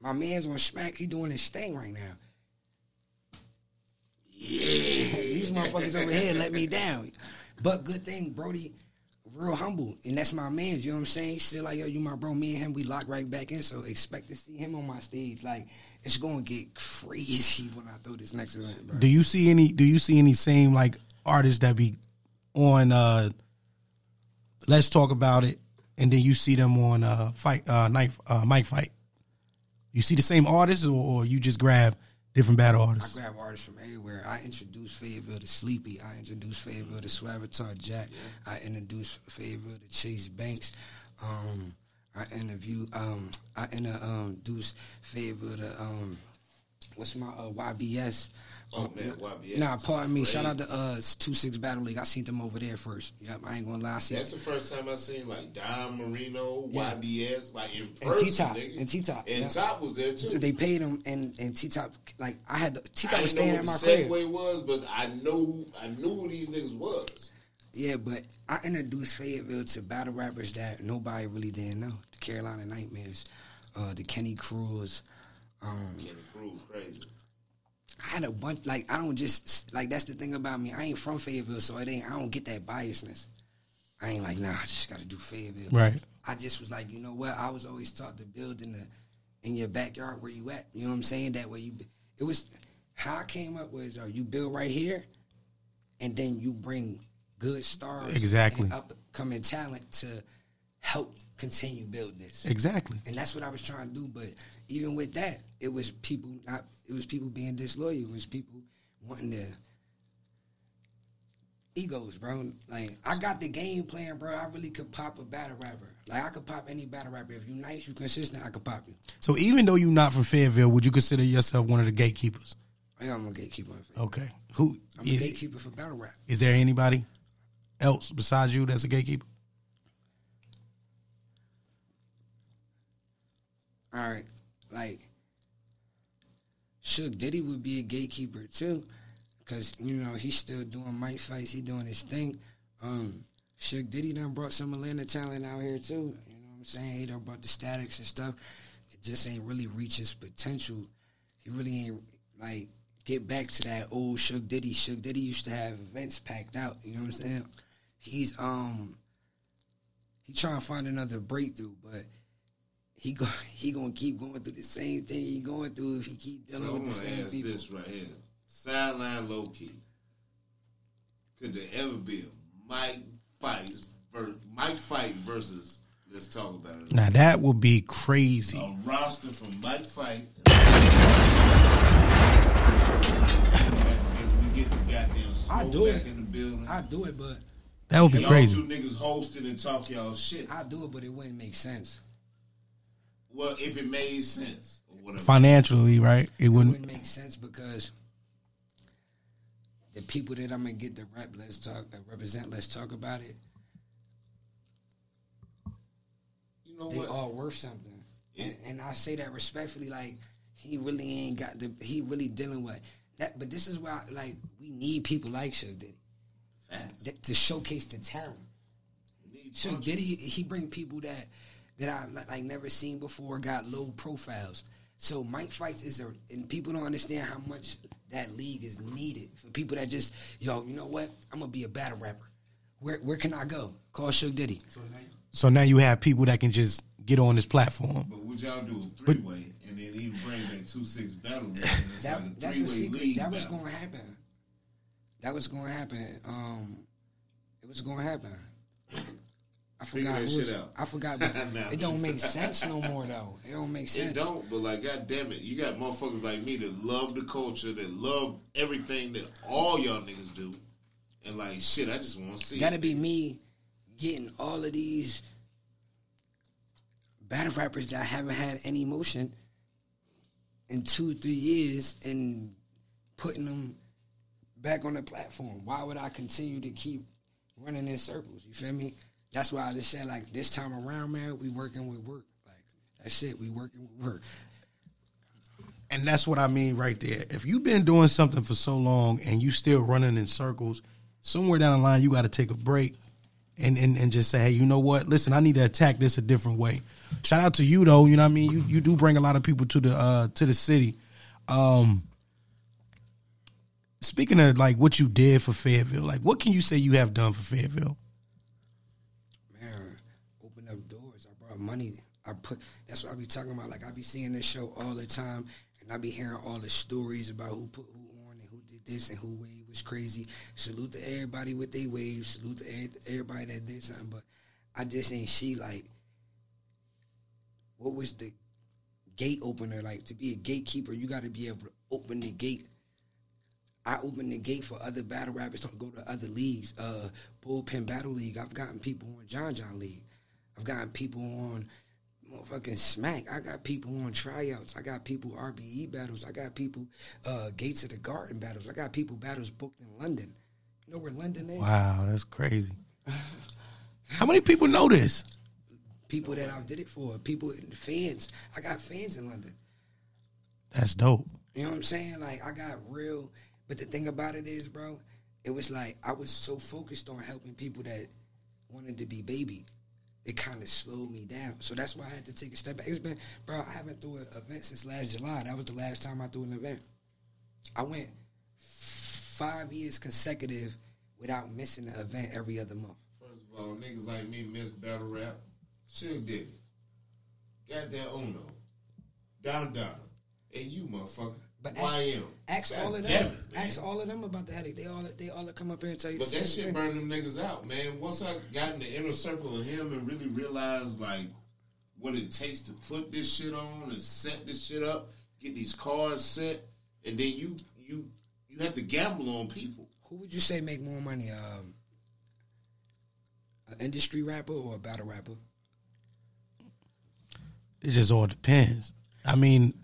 My man's on smack. He doing his thing right now. Yeah, these motherfuckers over here let me down. But good thing, Brody, real humble, and that's my man. You know what I'm saying? Still like, yo, you my bro. Me and him, we lock right back in. So expect to see him on my stage. Like it's gonna get crazy when I throw this next event, bro. Do you see any? Do you see any same like artists that be on? uh Let's talk about it, and then you see them on uh fight uh night uh Mike fight. You see the same artists, or, or you just grab different battle artists. I grab artists from everywhere. I introduced Fayetteville to Sleepy. I introduced Fayetteville to Swavatar Jack. I introduced Fayetteville to Chase Banks. Um, I interview. Um, I introduced Fayetteville to um, what's my uh, YBS. Oh, Um, man, YBS Nah, pardon me. Shout out to uh two six Battle League. I seen them over there first. Yep, I ain't gonna lie. I seen That's the first time I seen like Don Marino, Yeah. YBS, like in And person. T-Top. And T-Top, And yeah. Top was there too. they paid him and and T Top like I had the T Top was staying what at the my crib. segue was, but I know I knew who these niggas was. Yeah, but I introduced Fayetteville to battle rappers that nobody really didn't know. The Carolina Nightmares, uh, the Kenny Cruz. Um, Kenny Cruz, crazy. I had a bunch. Like I don't just like that's the thing about me. I ain't from Fayetteville, so it ain't. I don't get that biasness. I ain't like nah. I just got to do Fayetteville. Right. I just was like, you know what? I was always taught to build in the in your backyard where you at. You know what I'm saying? That way you. It was how I came up was Uh, you build right here, and then you bring good stars, Exactly. upcoming talent to help continue build this. Exactly. And that's what I was trying to do. But even with that, it was people not. It was people being disloyal. It was people wanting to egos, bro. Like I got the game plan, bro. I really could pop a battle rapper. Like I could pop any battle rapper. If you nice, you consistent, I could pop you. So even though you're not from Fayetteville, would you consider yourself one of the gatekeepers? I am a gatekeeper. Okay. Who I'm a gatekeeper for battle rap. is there anybody else besides you that's a gatekeeper? All right, like Shook Diddy would be a gatekeeper too, cause you know he's still doing mic fights. He doing his thing. Um, Shook Diddy done brought some Atlanta talent out here too. You know what I'm saying? He done brought the statics and stuff. It just ain't really reach his potential. He really ain't like get back to that old Shook Diddy. Shook Diddy used to have events packed out. You know what I'm saying? He's um he trying to find another breakthrough, but he go he gonna keep going through the same thing he going through if he keep dealing So I'm with the gonna same ask people. this right here. Sideline low key. Could there ever be a Mike fight ver- Mike fight versus let's talk about it. Now that would be crazy. A roster from Mike Fight. we get the goddamn I do back it. in the. I do it, but That would be y'all crazy. two niggas hosting and talk y'all shit. I do it, but it wouldn't make sense. Well, if it made sense or whatever. Financially, right? It It wouldn't. wouldn't make sense because the people that I'm gonna get the rep, let's talk, uh, represent, let's talk about it. You know They what? all worth something, and, and I say that respectfully. Like he really ain't got the, he really dealing with that. But this is why, like, we need people like Suge Diddy Facts. that, to showcase the talent. Need Suge. Diddy, he bring people that that I like, like never seen before, got low profiles. So Mike fights is a, and people don't understand how much that league is needed for people that just, yo, you know what? I'm gonna be a battle rapper. Where where can I go? Call Suge Diddy. So now you have people that can just get on this platform. But would y'all do a three way and then even bring back two six battle? and That like a that's three a way secret. league. That was battle. going to happen. That was going to happen. Um, it was going to happen. I forgot. that shit out. I forgot. Nah, it don't make sense no more though. It don't make sense. It don't, but like, god damn it, you got motherfuckers like me that love the culture, that love everything that all y'all niggas do, and like, shit, I just want to see. Gotta it. be me getting all of these battle rappers that I haven't had any motion in two, three years and putting them back on the platform. Why would I continue to keep running in circles? You feel me? That's why I just said like this time around, man, we working with work. Like that's it. We working with work. And that's what I mean right there. If you've been doing something for so long and you still running in circles, somewhere down the line you got to take a break and, and and just say, hey, you know what? Listen, I need to attack this a different way. Shout out to you though. You know what I mean? You you do bring a lot of people to the uh to the city. Um Speaking of like what you did for Fayetteville, like what can you say you have done for Fayetteville? man, open up doors. I brought money. I put. That's what I be talking about. Like I be seeing this show all the time, and I be hearing all the stories about who put who on and who did this and who wave was crazy. Salute to everybody with their waves. Salute to everybody that did something. But I just ain't see like what was the gate opener. Like to be a gatekeeper, you got to be able to open the gate. I open the gate for other battle rappers to go to other leagues. Uh, Bullpen Battle League. I've gotten people on John John League. I've gotten people on motherfucking Smack. I got people on tryouts. I got people RBE battles. I got people uh, Gates of the Garden battles. I got people battles booked in London. You know where London is? Wow, that's crazy. How many people know this? People that I did it for. People in fans. I got fans in London. That's dope. You know what I'm saying? Like I got real. But the thing about it is, bro, it was like I was so focused on helping people that wanted to be baby. It kind of slowed me down. So that's why I had to take a step back. It's been, bro, I haven't threw an event since last July. That was the last time I threw an event. I went five years consecutive without missing an event every other month. First of all, niggas like me miss battle rap. Shit did it. Goddamn Uno. Don Dada. And you motherfucker. But YM. ask, ask all of God damn them. it, ask all of them about the headache. They all they all come up here and tell you. But the that same shit thing. burned them niggas out, man. Once I got in the inner circle of him and really realized like what it takes to put this shit on and set this shit up, get these cars set, and then you you you have to gamble on people. Who would you say make more money? Um, an industry rapper or a battle rapper? It just all depends. I mean,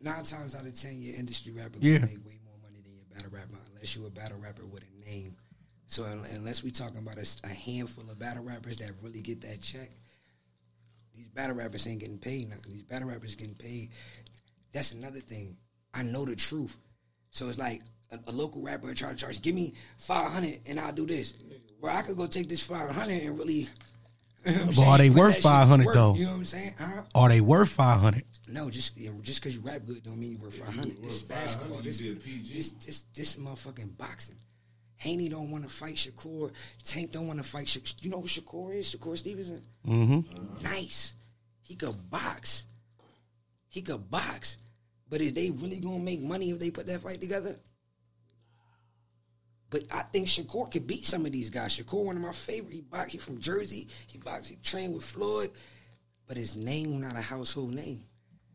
Nine times out of ten, your industry rapper Yeah. gonna make way more money than your battle rapper, unless you're a battle rapper with a name. So unless we talking about a handful of battle rappers that really get that check, these battle rappers ain't getting paid now. These battle rappers getting paid. That's another thing. I know the truth. So it's like a, a local rapper try to charge, give me five hundred and I'll do this. Where I could go take this five hundred and really. You know what I'm But are they worth that shit to 500 though? You know what I'm saying? Huh? are they worth five hundred? No, just you know, just because you rap good don't mean you worth five hundred. This is worth 500, basketball. This, this this this motherfucking boxing. Haney don't want to fight Shakur. Tank don't want to fight. Shakur. You know who Shakur is? Shakur Stevenson. Mm-hmm. Nice. He could box. He could box. But is they really gonna make money if they put that fight together? But I think Shakur could beat some of these guys. Shakur, one of my favorite. He boxed. He from Jersey. He boxed. He trained with Floyd, but his name not a household name.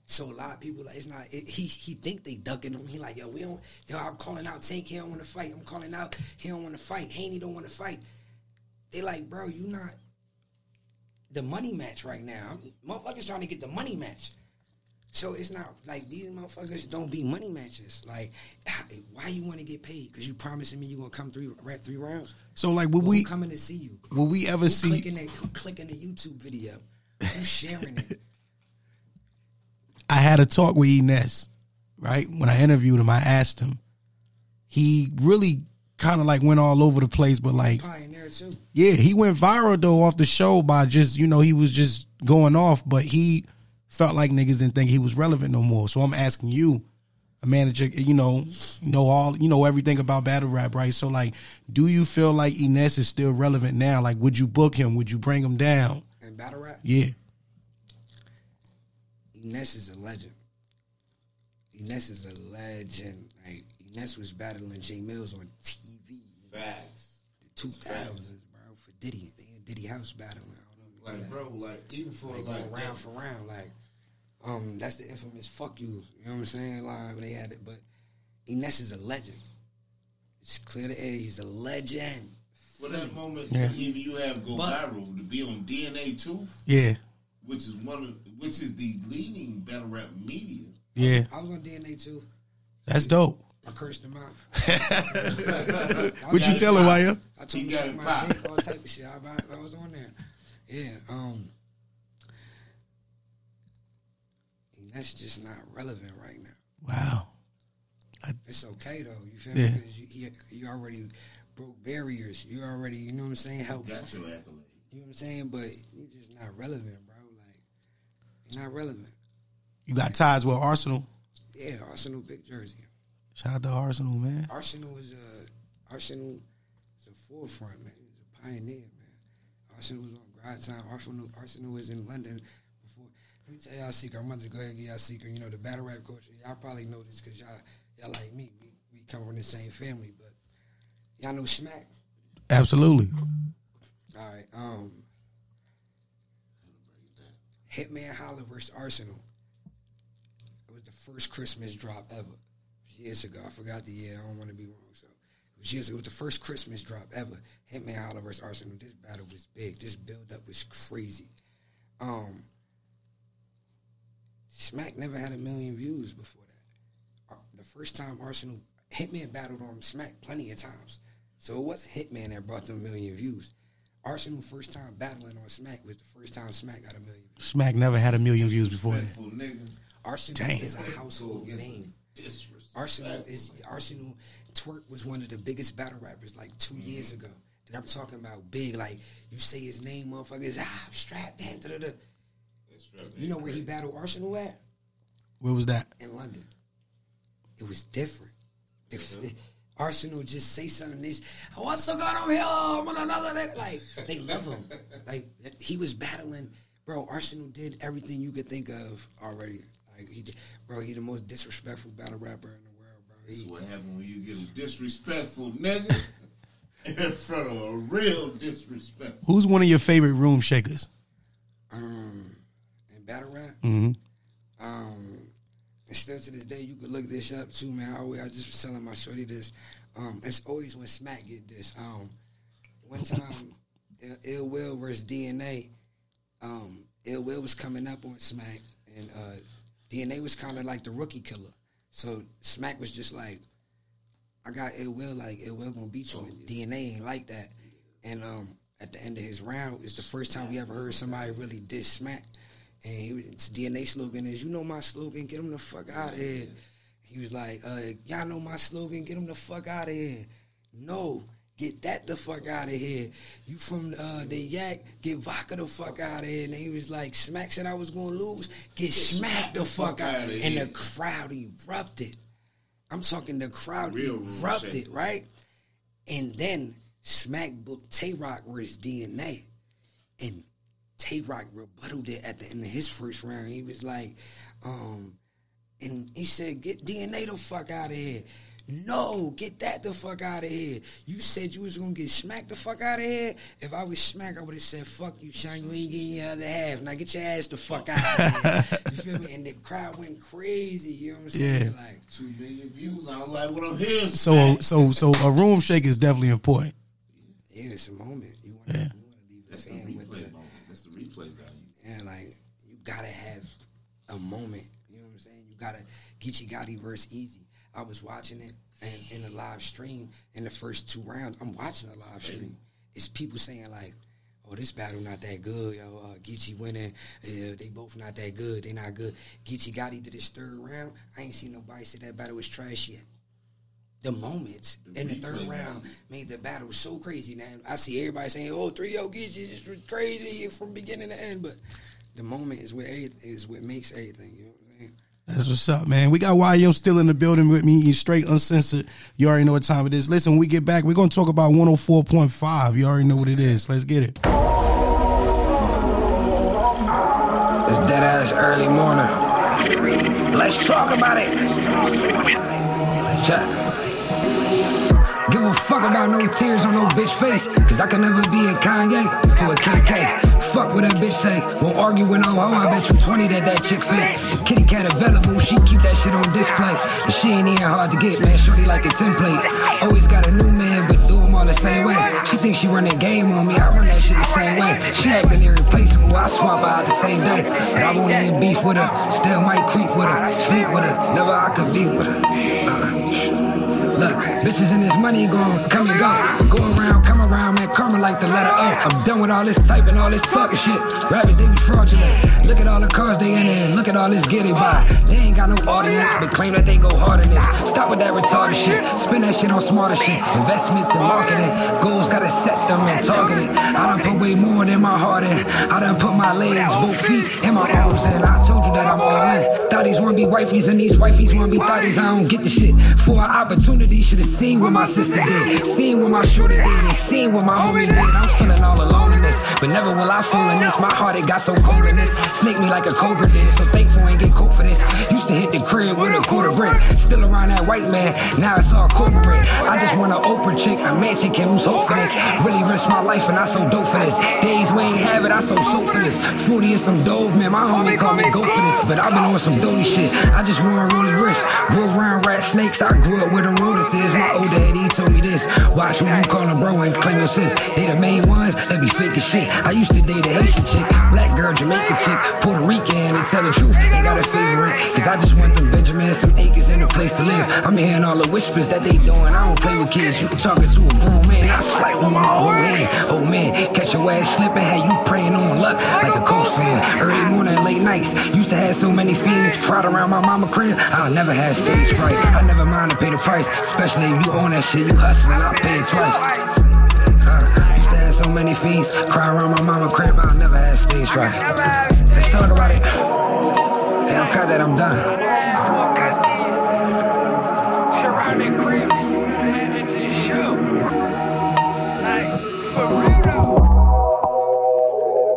So a lot of people like it's not. It, he he think they ducking him. He like yo we don't. Yo I'm calling out Tank. He don't want to fight. I'm calling out. He don't want to fight. Haney don't want to fight. They like bro, you not the money match right now. I'm, motherfuckers trying to get the money match. So it's not like these motherfuckers don't be money matches. Like, why you want to get paid? Because you promising me you gonna come three rap three rounds. So like, Who we coming to see you? will we ever Who see? clicking that? Who clicking the YouTube video? Who sharing it? I had a talk with Ines, right? When I interviewed him, I asked him. He really kind of like went all over the place, but like, Pioneer too. yeah, he went viral though off the show by just you know he was just going off, but he felt like niggas didn't think he was relevant no more. So I'm asking you, a manager, you know, know all, you know everything about battle rap, right? So like, do you feel like Ines is still relevant now? Like, would you book him? Would you bring him down? And battle rap. Yeah, Ines is a legend. Ines is a legend. Like Ines was battling Jae Millz on TV. Facts. The two thousands, bro, for Diddy. They in Diddy House battling. I don't know. Like, that. bro, like, even for, They like, go round for round. Like, um, that's the infamous "fuck you." You know what I'm saying? Like they had it, but Ines is a legend. It's clear the air. He's a legend. for that moment, Yeah. even you have go But- viral to be on DNA too, yeah, which is one of, which is the leading battle rap media. yeah. I was on DNA too. That's dope. I cursed him out. What you tell him, Waya? I told He him got my dick, all type of shit. I, I, I was on there. Yeah. Um. And that's just not relevant right now. Wow. It's okay though. You feel me? Because you, you, you already broke barriers. You already, you know what I'm saying? Help. Got your accolade. You know what I'm saying? But you're just not relevant, bro. Like you're not relevant. You got ties with Arsonal. Yeah, Arsonal, big jersey. Shout out to Arsonal, man. Arsonal is a Arsonal is a forefront, man. He's a pioneer, man. Arsonal was on grind time. Arsonal Arsonal was in London before. Let me tell y'all a secret. I'm about to go ahead and give y'all a secret. You know the battle rap culture. Y'all probably know this because y'all y'all like me. We we come from the same family, but y'all know Smack. Absolutely. All right. Um, Hitman Holla versus Arsonal. It was the first Christmas drop ever. Years ago, I forgot the year. I don't want to be wrong. So it was years ago. It was the first Christmas drop ever. Hitman Holla versus Arsonal. This battle was big. This build up was crazy. Um, Smack never had a million views before that. Uh, The first time Arsonal Hitman battled on Smack plenty of times, so it wasn't Hitman that brought them a million views. Arsonal first time battling on Smack was the first time Smack got a million views. Smack never had a million views before that. Arsonal Damn. is a household name. Arsonal is Arsonal. Twerk was one of the biggest battle rappers like 2 Mm-hmm. years ago, and I'm talking about big. Like you say his name, motherfuckers. Ah, I'm strapped in. da, da, da. You know where he battled Arsonal at? Where was that? in London. It was different. If- Arsonal just say something. They This what's going on here? I'm on another nigga?" like they love him. Like he was battling, bro. Arsonal did everything you could think of already. Like he did, bro. He the most disrespectful battle rapper in the world, bro. This is what happened when you get a disrespectful nigga in front of a real disrespectful. Who's one of your favorite room shakers? um, in battle rap, Mm-hmm. um, and still to this day, you could look this up too, man. I, always, I just was telling my shorty this. Um, it's always when Smack get this. Um, one time, Ill, Ill Will versus DNA. Um, Ill Will was coming up on Smack, and uh, DNA was kind of like the rookie killer. So Smack was just like, I got Ill Will, like Ill Will gonna beat you. And DNA ain't like that. And um, at the end of his round, it's the first time we ever heard somebody really diss Smack. And he, was- his DNA slogan is, "You know my slogan, get him the fuck out of here." He was like, uh, "Y'all know my slogan, get him the fuck out of here." No, get that the fuck out of here. You from uh, the Yak, get vodka the fuck out of here. And he was like, "Smack said I was gonna lose, get smacked the fuck out." outta And here. the crowd erupted. I'm talking the crowd Real erupted, right? And then Smack booked Tay Roc versus DNA. And Tay Roc rebutted it at the end of his first round. He was like, um, and he said, Get DNA the fuck out of here. No, get that the fuck out of here. You said you was gonna get smacked the fuck out of here. If I was smacked, I would have said, "Fuck you, Sean. You ain't getting your other half. Now get your ass the fuck out of here." you feel me? And the crowd went crazy. You know what I'm saying? Yeah. Like, Two million views. I don't like what I'm hearing. So so so a room shake is definitely important. yeah, it's a moment. You want Yeah. to leave the fan with the moment. Yeah, like you gotta have a moment. You know what I'm saying? You gotta Geechee Gotti verse Easy. I was watching it and in the live stream in the first two rounds. I'm watching the live stream. It's people saying like, "Oh, this battle not that good, yo. Uh, Geechee winning. Uh, they both not that good. They not good." Geechee Gotti did his third round. I ain't seen nobody say that battle was trash yet. The moments in the third replay round made the battle so crazy. Now I see everybody saying, "Oh, three oh yo Geechee, this was crazy from beginning to end," but the moment is what every- is what makes everything. You know what I'm saying? That's what's up, man. We got YM still in the building with me. He's straight uncensored. You already know what time it is. Listen, when we get back, we're gonna talk about 104.5. You already know what it is. Let's get it. It's dead ass early morning. Let's talk about it. Give a fuck about no tears on no bitch face. Cause I can never be a Kanye for a Kim. Fuck what that bitch say. Won't argue with no hoe. I bet you 20 that that chick fake. Kitty cat available. She keep that shit on display. And she ain't even hard to get, man. Shorty like a template. Always got a new man, but do them all the same way. She thinks she run the game on me. I run that shit the same way. She acting irreplaceable. I swap out the same day. But I won't even beef with her. Still might creep with her. Sleep with her. Never I could be with her. Uh, Look, bitches and this money gon' come and go. Go around, come around, man, karma like the letter O. I'm done with all this typing, all this fucking shit. Rappers, they be fraudulent. Look at all the cars they in and look at all this get it by. They ain't got no audience, but claim that they go hard in this. Stop with that retarded shit. Spend that shit on smarter shit. Investments and marketing. Goals gotta set them and target it. I done put way more than my heart in. I done put my legs, both feet, and my arms in. I told you that I'm all in. Thotties wanna be wifeys and these wifeys wanna be thotties. I don't get the shit. For an opportunity, should've seen what my sister did. Seen what my shorty did and seen what my homie did. I'm feeling all alone in this. But never will I fall in this. My heart, it got so cold in this. Snake me like a cobra did. So thankful ain't get caught for this. Used to hit the crib with a quarter brick. Still around that white man. Now it's all corporate. I just want an Oprah chick. A mansion can lose hope for this. Really risk my life and I so dope for this. Days we ain't have it, I so soap for this. 40 is some dove, man. My homie call me go for this. But I've been on some doty shit. I just want really rich. Grew around rat snakes. I grew up where the rudest is. My old daddy told me this. Watch who you call a bro and claim your sis. They the main ones that be fake as shit. I used to date a Haitian chick, black girl, Jamaican chick, Puerto Rican. And tell the truth, ain't got a favorite. Cause I just want them Benjamins, some acres and a place to live. I'm hearing all the whispers that they doing. I don't play with kids. You talking to a grown man. I swipe with my whole hand. Oh man, catch your ass slipping. Had you praying on luck like a coach fan. Early morning, late nights. Used to have so many fiends crowd around my mama crib. I'll never have stage fright. I never mind to pay the price. Especially if you own that shit, you hustling, I'll pay it twice. So many fiends cry around my mama crib. I'll never have stage fright. Let's talk about it. Hey, I'm cut that I'm done. Surrounding crib, you done had it to show. Like, for real though.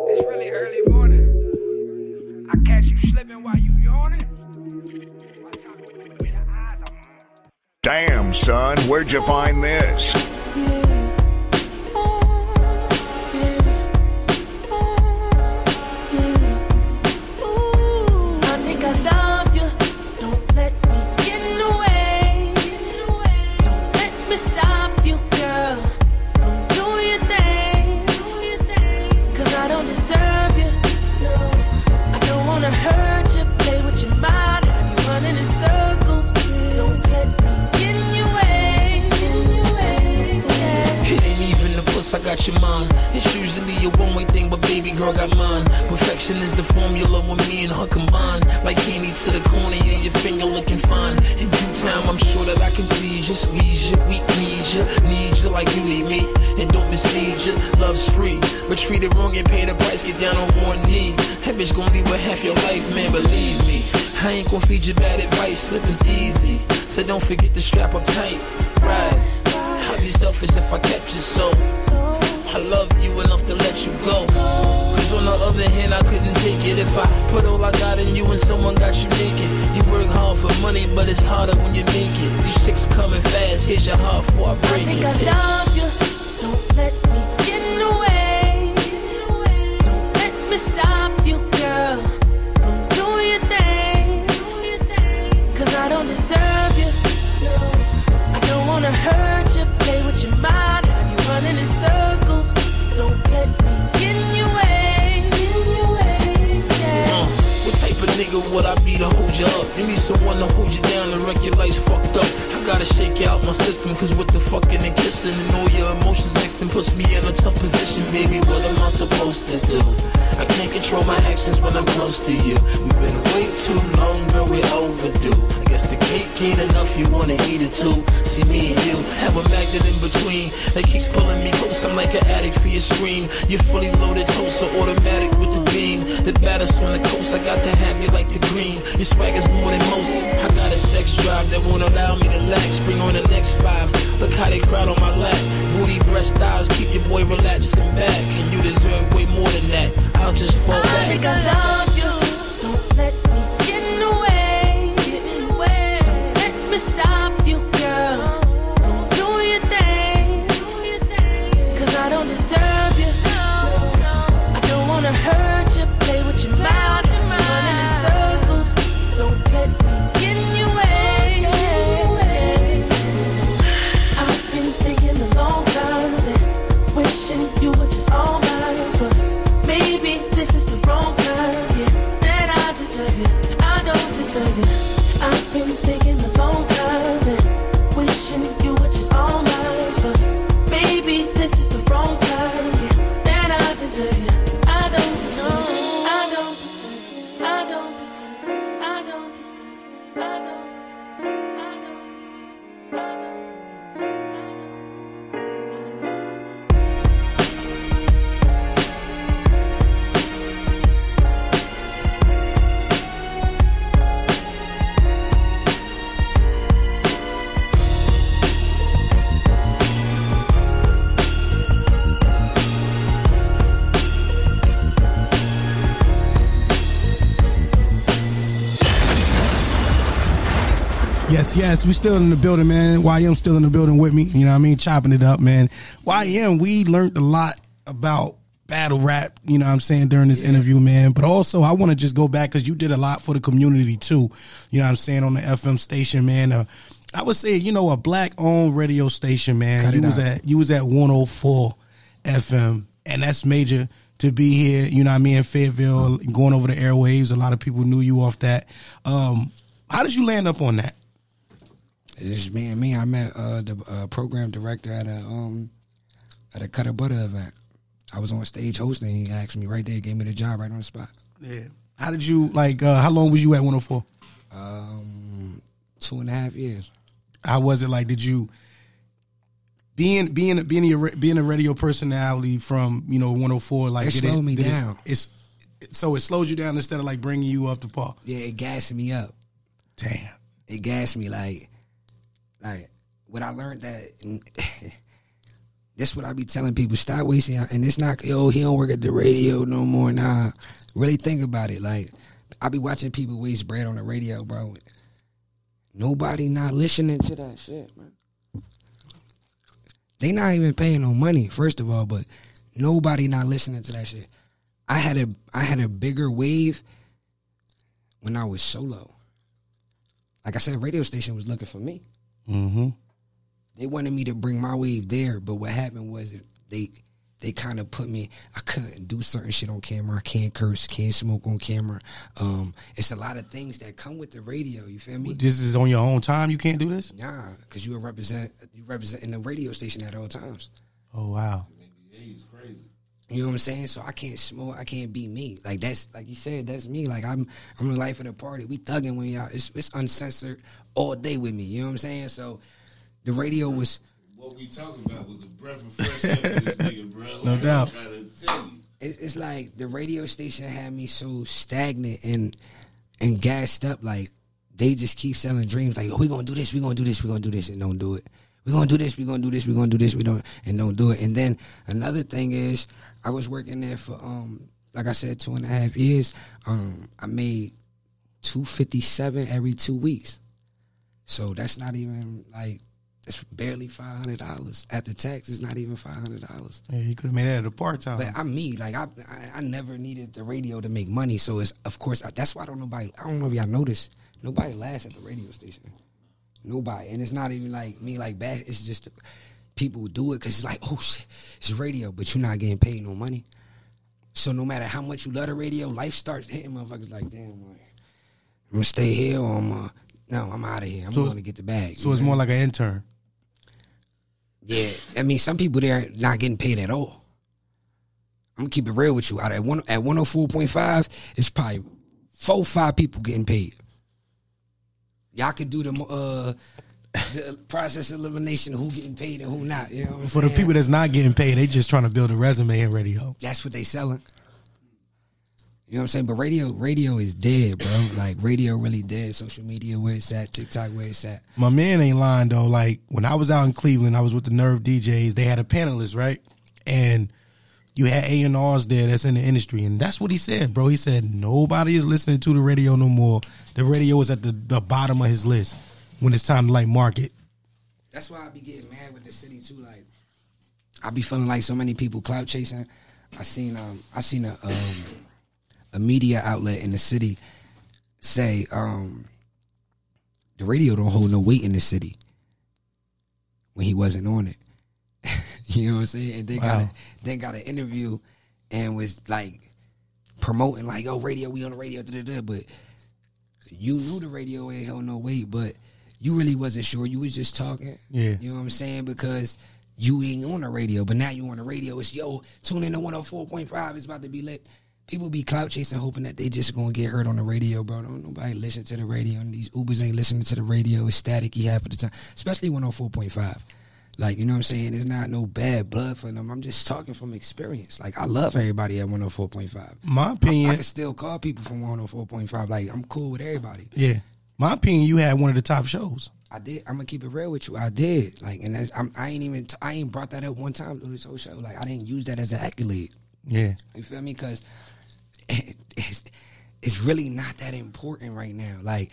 It's really early morning. I catch you slipping while you yawning. What's up with the eyes on? Damn, son, where'd you find this? I feed you bad advice, slipping's easy. So don't forget to strap up tight, right? I'd be selfish if I kept you so. I love you enough to let you go. Cause on the other hand, I couldn't take it if I put all I got in you and someone got you naked. You work hard for money, but it's harder when you make it. These chicks coming fast, here's your heart before I I break think it. I love you. Nigga would I be to hold you up? You need someone to hold you down and wreck your life's fucked up. I gotta shake out my system, cause with the fucking and kissing and all your emotions next and puts me in a tough position, baby. What am I supposed to do? I can't control my actions when I'm close to you. We've been way too long, girl, we're overdue. I guess the cake ain't enough, you wanna eat it too. See me and you have a magnet in between that keeps pulling me close. I'm like an addict for your scream. You're fully loaded, toaster automatic with the beam. The baddest on the coast, I got to have you like the green. Your swag is more than most. I got a sex drive that won't allow me to lax. Bring on the next five. Look how they crowd on my lap. Booty, breast, thighs, keep your boy relapsing back. And you deserve way more than that. I'll just fall I back. think I love Yes, yes, we still in the building, man. YM still in the building with me. You know what I mean? Chopping it up, man. YM, we learned a lot about battle rap, you know what I'm saying, during this interview, man. But also, I want to just go back because you did a lot for the community, too. You know what I'm saying, on the FM station, man. Uh, I would say, you know, a black owned radio station, man. Cut you was out. at you was at 104 FM, and that's major to be here. You know what I mean? In Fayetteville, going over the airwaves. A lot of people knew you off that. Um, how did you land up on that? It's just me and me. I met uh, the uh, program director at a um at a Cutter Butter event. I was on stage hosting. He asked me right there, gave me the job right on the spot. Yeah. How did you like? Uh, how long was you at 104? Um, two and a half years. How was it like? Did you being being being a being a radio personality from you know 104? Like It did slowed me did down. it's so it slowed you down instead of like bringing you up to par. Yeah, it gassed me up. Damn. It gassed me like, like what I learned that. this what I be telling people: stop wasting. And it's not yo, he don't work at the radio no more. Nah, really think about it. Like I be watching people waste bread on the radio, bro. Nobody not listening to that shit, man. They not even paying no money, first of all, but nobody not listening to that shit. I had a I had a bigger wave when I was solo. Like I said, radio station was looking for me. Mm-hmm. They wanted me to bring my wave there, but what happened was they they kind of put me. I couldn't do certain shit on camera. I can't curse, can't smoke on camera. Um, it's a lot of things that come with the radio. You feel me? This is on your own time. You can't do this. Nah, because you represent you representing the radio station at all times. Oh wow. You know what I'm saying? So I can't smoke. I can't be me. Like that's like you said. That's me. Like I'm. I'm the life of the party. We thugging when y'all. It's, it's uncensored all day with me. You know what I'm saying? So the radio was. What we talking about was a breath of fresh air for this nigga, bro. Like, No I'm doubt. trying to tell you. It's, it's like the radio station had me so stagnant and and gassed up. Like they just keep selling dreams. Like oh, we gonna do this. We gonna do this. We gonna do this, and don't do it. We gonna do this. We're gonna do this. We're gonna do this. We don't and don't do it. And then another thing is, I was working there for um, like I said, two and a half years. Um, I made two fifty seven every two weeks. So that's not even like it's barely five hundred dollars. At the tax, it's not even five hundred dollars. Yeah, you could have made that at a part time. But I'm me. Like I, I, I never needed the radio to make money. So it's of course that's why I don't nobody. I don't know if y'all notice. Nobody laughs at the radio station. Nobody, and it's not even like me like bad. It's just people do it because it's like oh shit, it's radio, but you're not getting paid no money. So no matter how much you love the radio, life starts hitting motherfuckers like damn. Like, I'm gonna stay here or I'm uh, no, I'm out of here. I'm So- going to get the bag. so it's more like an intern. Yeah, I mean, some people there not getting paid at all. I'm gonna keep it real with you. Out at one at one hundred four point five, it's probably four five people getting paid. Y'all could do the uh the process elimination of who getting paid and who not. You know what I'm For the people that's not getting paid, they just trying to build a resume in radio. that's what they selling. You know what I'm saying? But radio, radio is dead, bro. Like radio really dead. Social media where it's at, TikTok where it's at. My man ain't lying though. Like when I was out in Cleveland, I was with the Nerve DJs. They had a panelist, right? And you had A and R's there that's in the industry, and that's what he said, bro. He said nobody is listening to the radio no more. The radio is at the, the bottom of his list when it's time to like market. That's why I be getting mad with the city too. Like, I be feeling like so many people clout chasing. I seen um I seen a um a media outlet in the city say um the radio don't hold no weight in the city when he wasn't on it. you know what I'm saying? And then got a, then got an interview and was like promoting like, oh, radio, we on the radio, da da da. But you knew the radio ain't held no weight, but you really wasn't sure. You was just talking. Yeah. You know what I'm saying? Because you ain't on the radio, but now you on the radio. It's yo, tune in to 104.5. It's about to be lit. People be clout chasing, hoping that they just gonna get heard on the radio, bro. Don't nobody listen to the radio, and these Ubers ain't listening to the radio. It's staticky half of the time, especially 104.5. Like, you know what I'm saying? It's not no bad blood for them. I'm just talking from experience. Like, I love everybody at 104.5. My opinion. I opinion, can still call people from 104.5. Like, I'm cool with everybody. yeah. My opinion, you had one of the top shows. I did. I'm gonna keep it real with you. I did. Like, and that's, I'm, I ain't even. T- I ain't brought that up one time through this whole show. Like, I didn't use that as an accolade. Yeah. You feel me? Because it's really not that important right now. Like,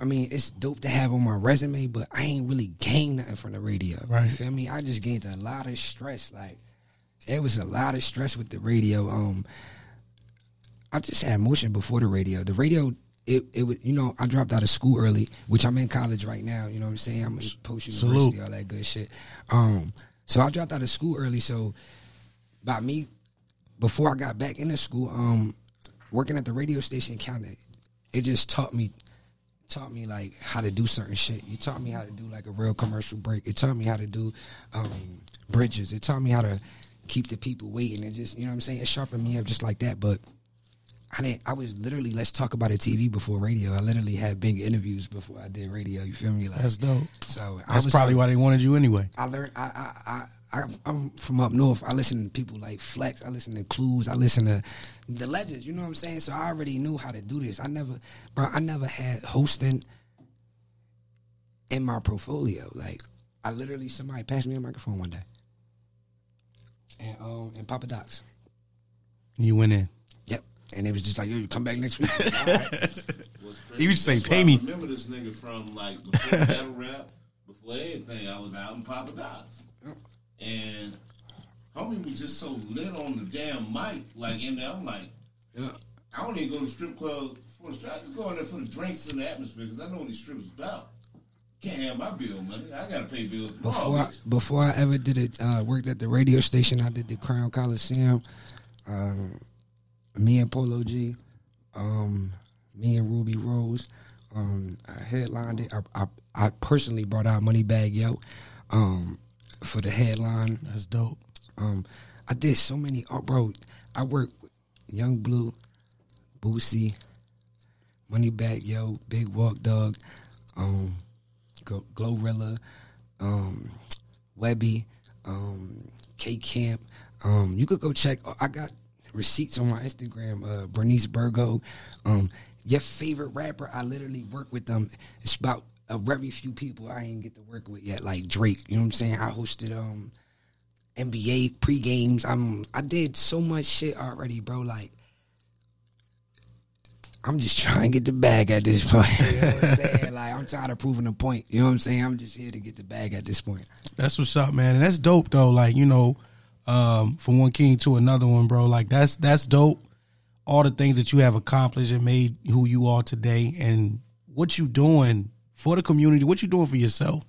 I mean, it's dope to have on my resume, but I ain't really gained nothing from the radio. Right. You feel me? I just gained a lot of stress. Like, it was a lot of stress with the radio. Um, I just had motion before the radio. The radio, it it was you know I dropped out of school early, which I'm in college right now. You know what I'm saying? I'm post university, all that good shit. Um, so I dropped out of school early. So by me, before I got back into school, um, working at the radio station counted. It just taught me taught me like how to do certain shit. You taught me how to do like a real commercial break. It taught me how to do um, bridges. It taught me how to keep the people waiting and just you know what I'm saying. It sharpened me up just like that. But I didn't. I was literally let's talk about it TV before radio. I literally had big interviews before I did radio. You feel me? Like That's dope. So I That's probably like- why they wanted you anyway. I learned. I, I, I, I, I'm from up north. I listen to people like Flex. I listen to Clues. I listen to the legends. You know what I'm saying? So I already knew how to do this. I never, bro. I never had hosting in my portfolio. Like I literally, somebody passed me a microphone one day, and um, and Papa Docs. You went in. Yep. And it was just like, yo, you come back next week. All right. What's crazy, You used to say, "Pay why me." I remember this nigga from like before battle rap, before anything. I was out in Papa Docs, and homie was just so lit on the damn mic. Like in there, I'm like, Yeah. I don't even go to strip clubs for the strip. I just go in there for the drinks and the atmosphere because I know what these strips about. Can't have my bill money. I gotta pay bills. before I, before I ever did it, uh, worked at the radio station. I did the Crown Coliseum. Um, me and Polo G, um, me and Rubi Rose, um, I headlined it. I, I, I personally brought out Moneybagg Yo, um, for the headline. That's dope. Um, I did so many. Oh, bro, I worked with Yung Bleu, Boosie, Moneybagg Yo, Big Walk Dog, um, Glorilla, um, Webbie, um, K Camp. Um, you could go check. I got receipts on my Instagram. Uh, Bernice Burgo. Um, your favorite rapper. I literally work with them. It's about a very few people I didn't get to work with yet, like Drake. You know what I'm saying? I hosted um NBA pre games. I'm I did so much shit already, bro. Like I'm just trying to get the bag at this point. You know what I'm saying? Like I'm tired of proving a point. You know what I'm saying? I'm just here to get the bag at this point. That's what's up, man. And that's dope though. Like, you know, um, from one king to another one, bro. Like that's that's dope. All the things that you have accomplished and made who you are today and what you doing for the community, what you doing for yourself.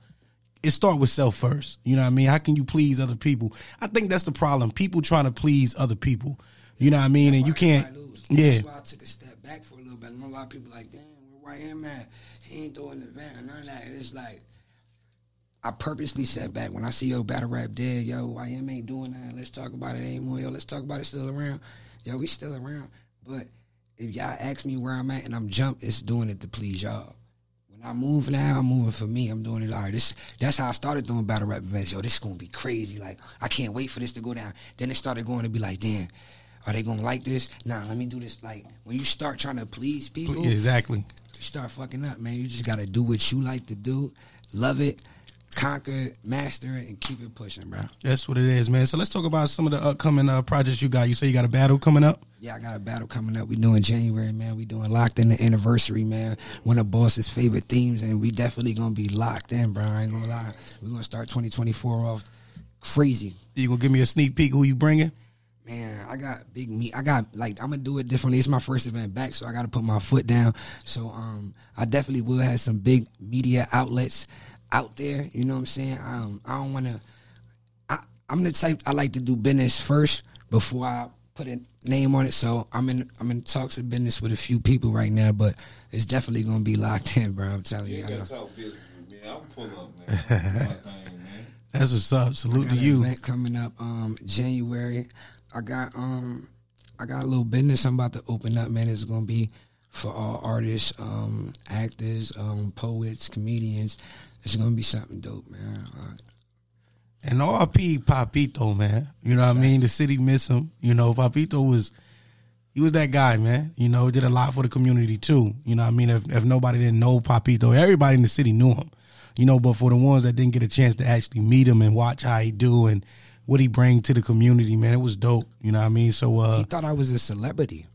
It start with self first. You know what I mean? How can you please other people? I think that's the problem. People trying to please other people. You know what I mean? And you can't lose. Yeah. That's why I took a step back for a little bit. I know a lot of people like, damn, where YM at? He ain't doing the event and none of that. It's like, I purposely sat back when I see yo battle rap dead. Yo, YM ain't doing that. Let's talk about it anymore. Yo, let's talk about it still around. Yo, we still around. But if y'all ask me where I'm at and I'm jumped, it's doing it to please y'all. When I move now, I'm moving for me. I'm doing it. All right, this that's how I started doing battle rap events. Yo, this is gonna be crazy. Like I can't wait for this to go down. Then it started going to be like, damn, are they gonna like this? Nah, let me do this. Like when you start trying to please people, exactly. you start fucking up, man. You just gotta do what you like to do, love it, conquer it, master it, and keep it pushing, bro. That's what it is, man. So let's talk about some of the upcoming uh, projects you got. You say you got a battle coming up. Yeah, I got a battle coming up. We doing January, man. We doing locked in the anniversary, man. One of Boss's favorite themes, and we definitely gonna be locked in, bro. I ain't gonna lie. We gonna start 2024 off crazy. You gonna give me a sneak peek who you bringing? Man, I got big meat. I got like I'm gonna do it differently. It's my first event back, so I got to put my foot down. So um, I definitely will have some big media outlets out there. You know what I'm saying? Um, I don't want to. I I'm the type I like to do business first before I put a name on it. So I'm in I'm in talks of business with a few people right now, but it's definitely gonna be locked in, bro. I'm telling You you. I know. gotta talk business with me. I'm pull up, man. Thing, man. That's what's up. Salute got to an you. event coming up um January. I got um I got a little business I'm about to open up, man. It's gonna be for all artists, um, actors, um, poets, comedians. It's gonna be something dope, man. Uh, And RP Papito, man. You know what I mean? The city miss him. You know, Papito was he was that guy, man. You know, he did a lot for the community too. You know what I mean? If if nobody didn't know Papito, everybody in the city knew him. You know, but for the ones that didn't get a chance to actually meet him and watch how he do and what he bring to the community, man, it was dope. You know what I mean? So uh he thought I was a celebrity.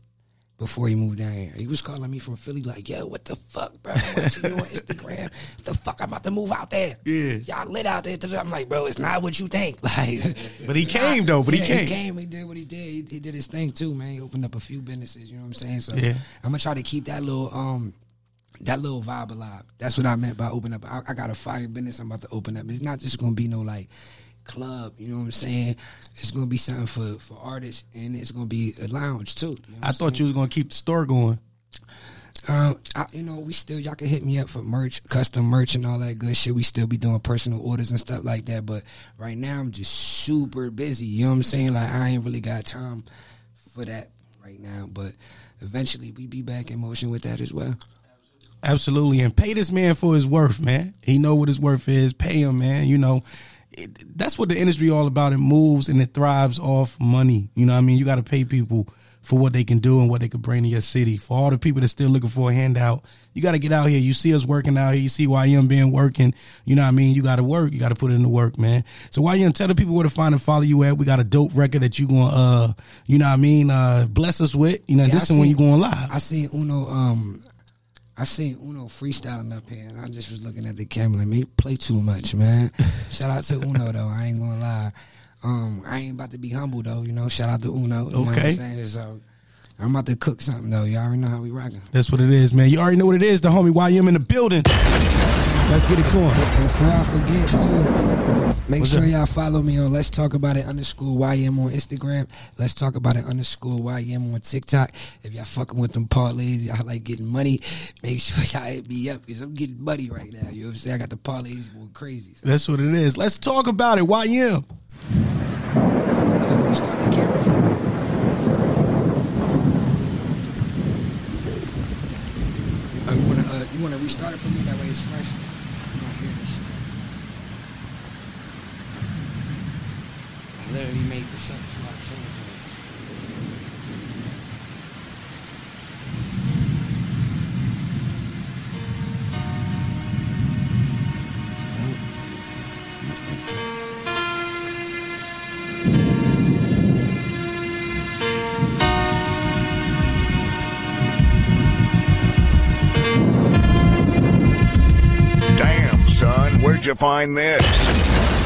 Before he moved down here. He was calling me from Philly, like, yo, what the fuck, bro? I'm watching you on Instagram. What the fuck? I'm about to move out there. Yeah. Y'all lit out there. I'm like, bro, it's not what you think. Like, But he came, though, but he Yeah, came. He came. He did what he did. He, he did his thing too, man. He opened up a few businesses. You know what I'm saying? So Yeah. I'm gonna try to keep that little um that little vibe alive. That's what I meant by open up. I, I got a fire business I'm about to open up. It's not just gonna be no like club. You know what I'm saying? It's gonna be something for for artists, and it's gonna be a lounge too. You know I thought you was gonna keep the store going. um, I, you know, we still y'all can hit me up for merch, custom merch, and all that good shit. We still be doing personal orders and stuff like that. But right now, I'm just super busy. You know what I'm saying? Like I ain't really got time for that right now. But eventually, we be back in motion with that as well. Absolutely, and pay this man for his worth, man. He know what his worth is. Pay him, man. You know, it, that's what the industry all about. It moves and it thrives off money. You know, what I mean, you got to pay people for what they can do and what they can bring to your city. For all the people that's still looking for a handout, you got to get out here. You see us working out here. You see YM being working. You know what I mean? You got to work. You got to put in the work, man. So YM, tell the people where to find and follow you at. We got a dope record that you going to, uh, you know what I mean? Uh, bless us with. You know, Yeah, this I is when you going live. I see Uno. Um, I seen Uno freestyling up here, and I just was looking at the camera like, man, you play too much, man. Shout out to Uno though. I ain't gonna lie. Um, I ain't about to be humble though. You know, shout out to Uno. You know what Okay. I'm saying? So I'm about to cook something though. You already know how we rocking. That's what it is, man. You already know what it is. The homie YM in the building. Let's get it going. Before I forget too, make What's sure up? y'all follow me on Let's Talk About It underscore YM on Instagram. Let's Talk About It underscore YM on TikTok. If y'all fucking with them parlays, y'all like getting money, make sure y'all hit me up because I'm getting money right now. You know what I'm saying? I got the parlays going crazy. So, That's what it is. Let's talk about it. YM. we start the camera for me. Oh, you uh, you wanna restart it for me? That way it's fresh. I don't hear this shit. I literally made this up before I came here. Damn, son, where'd you find this?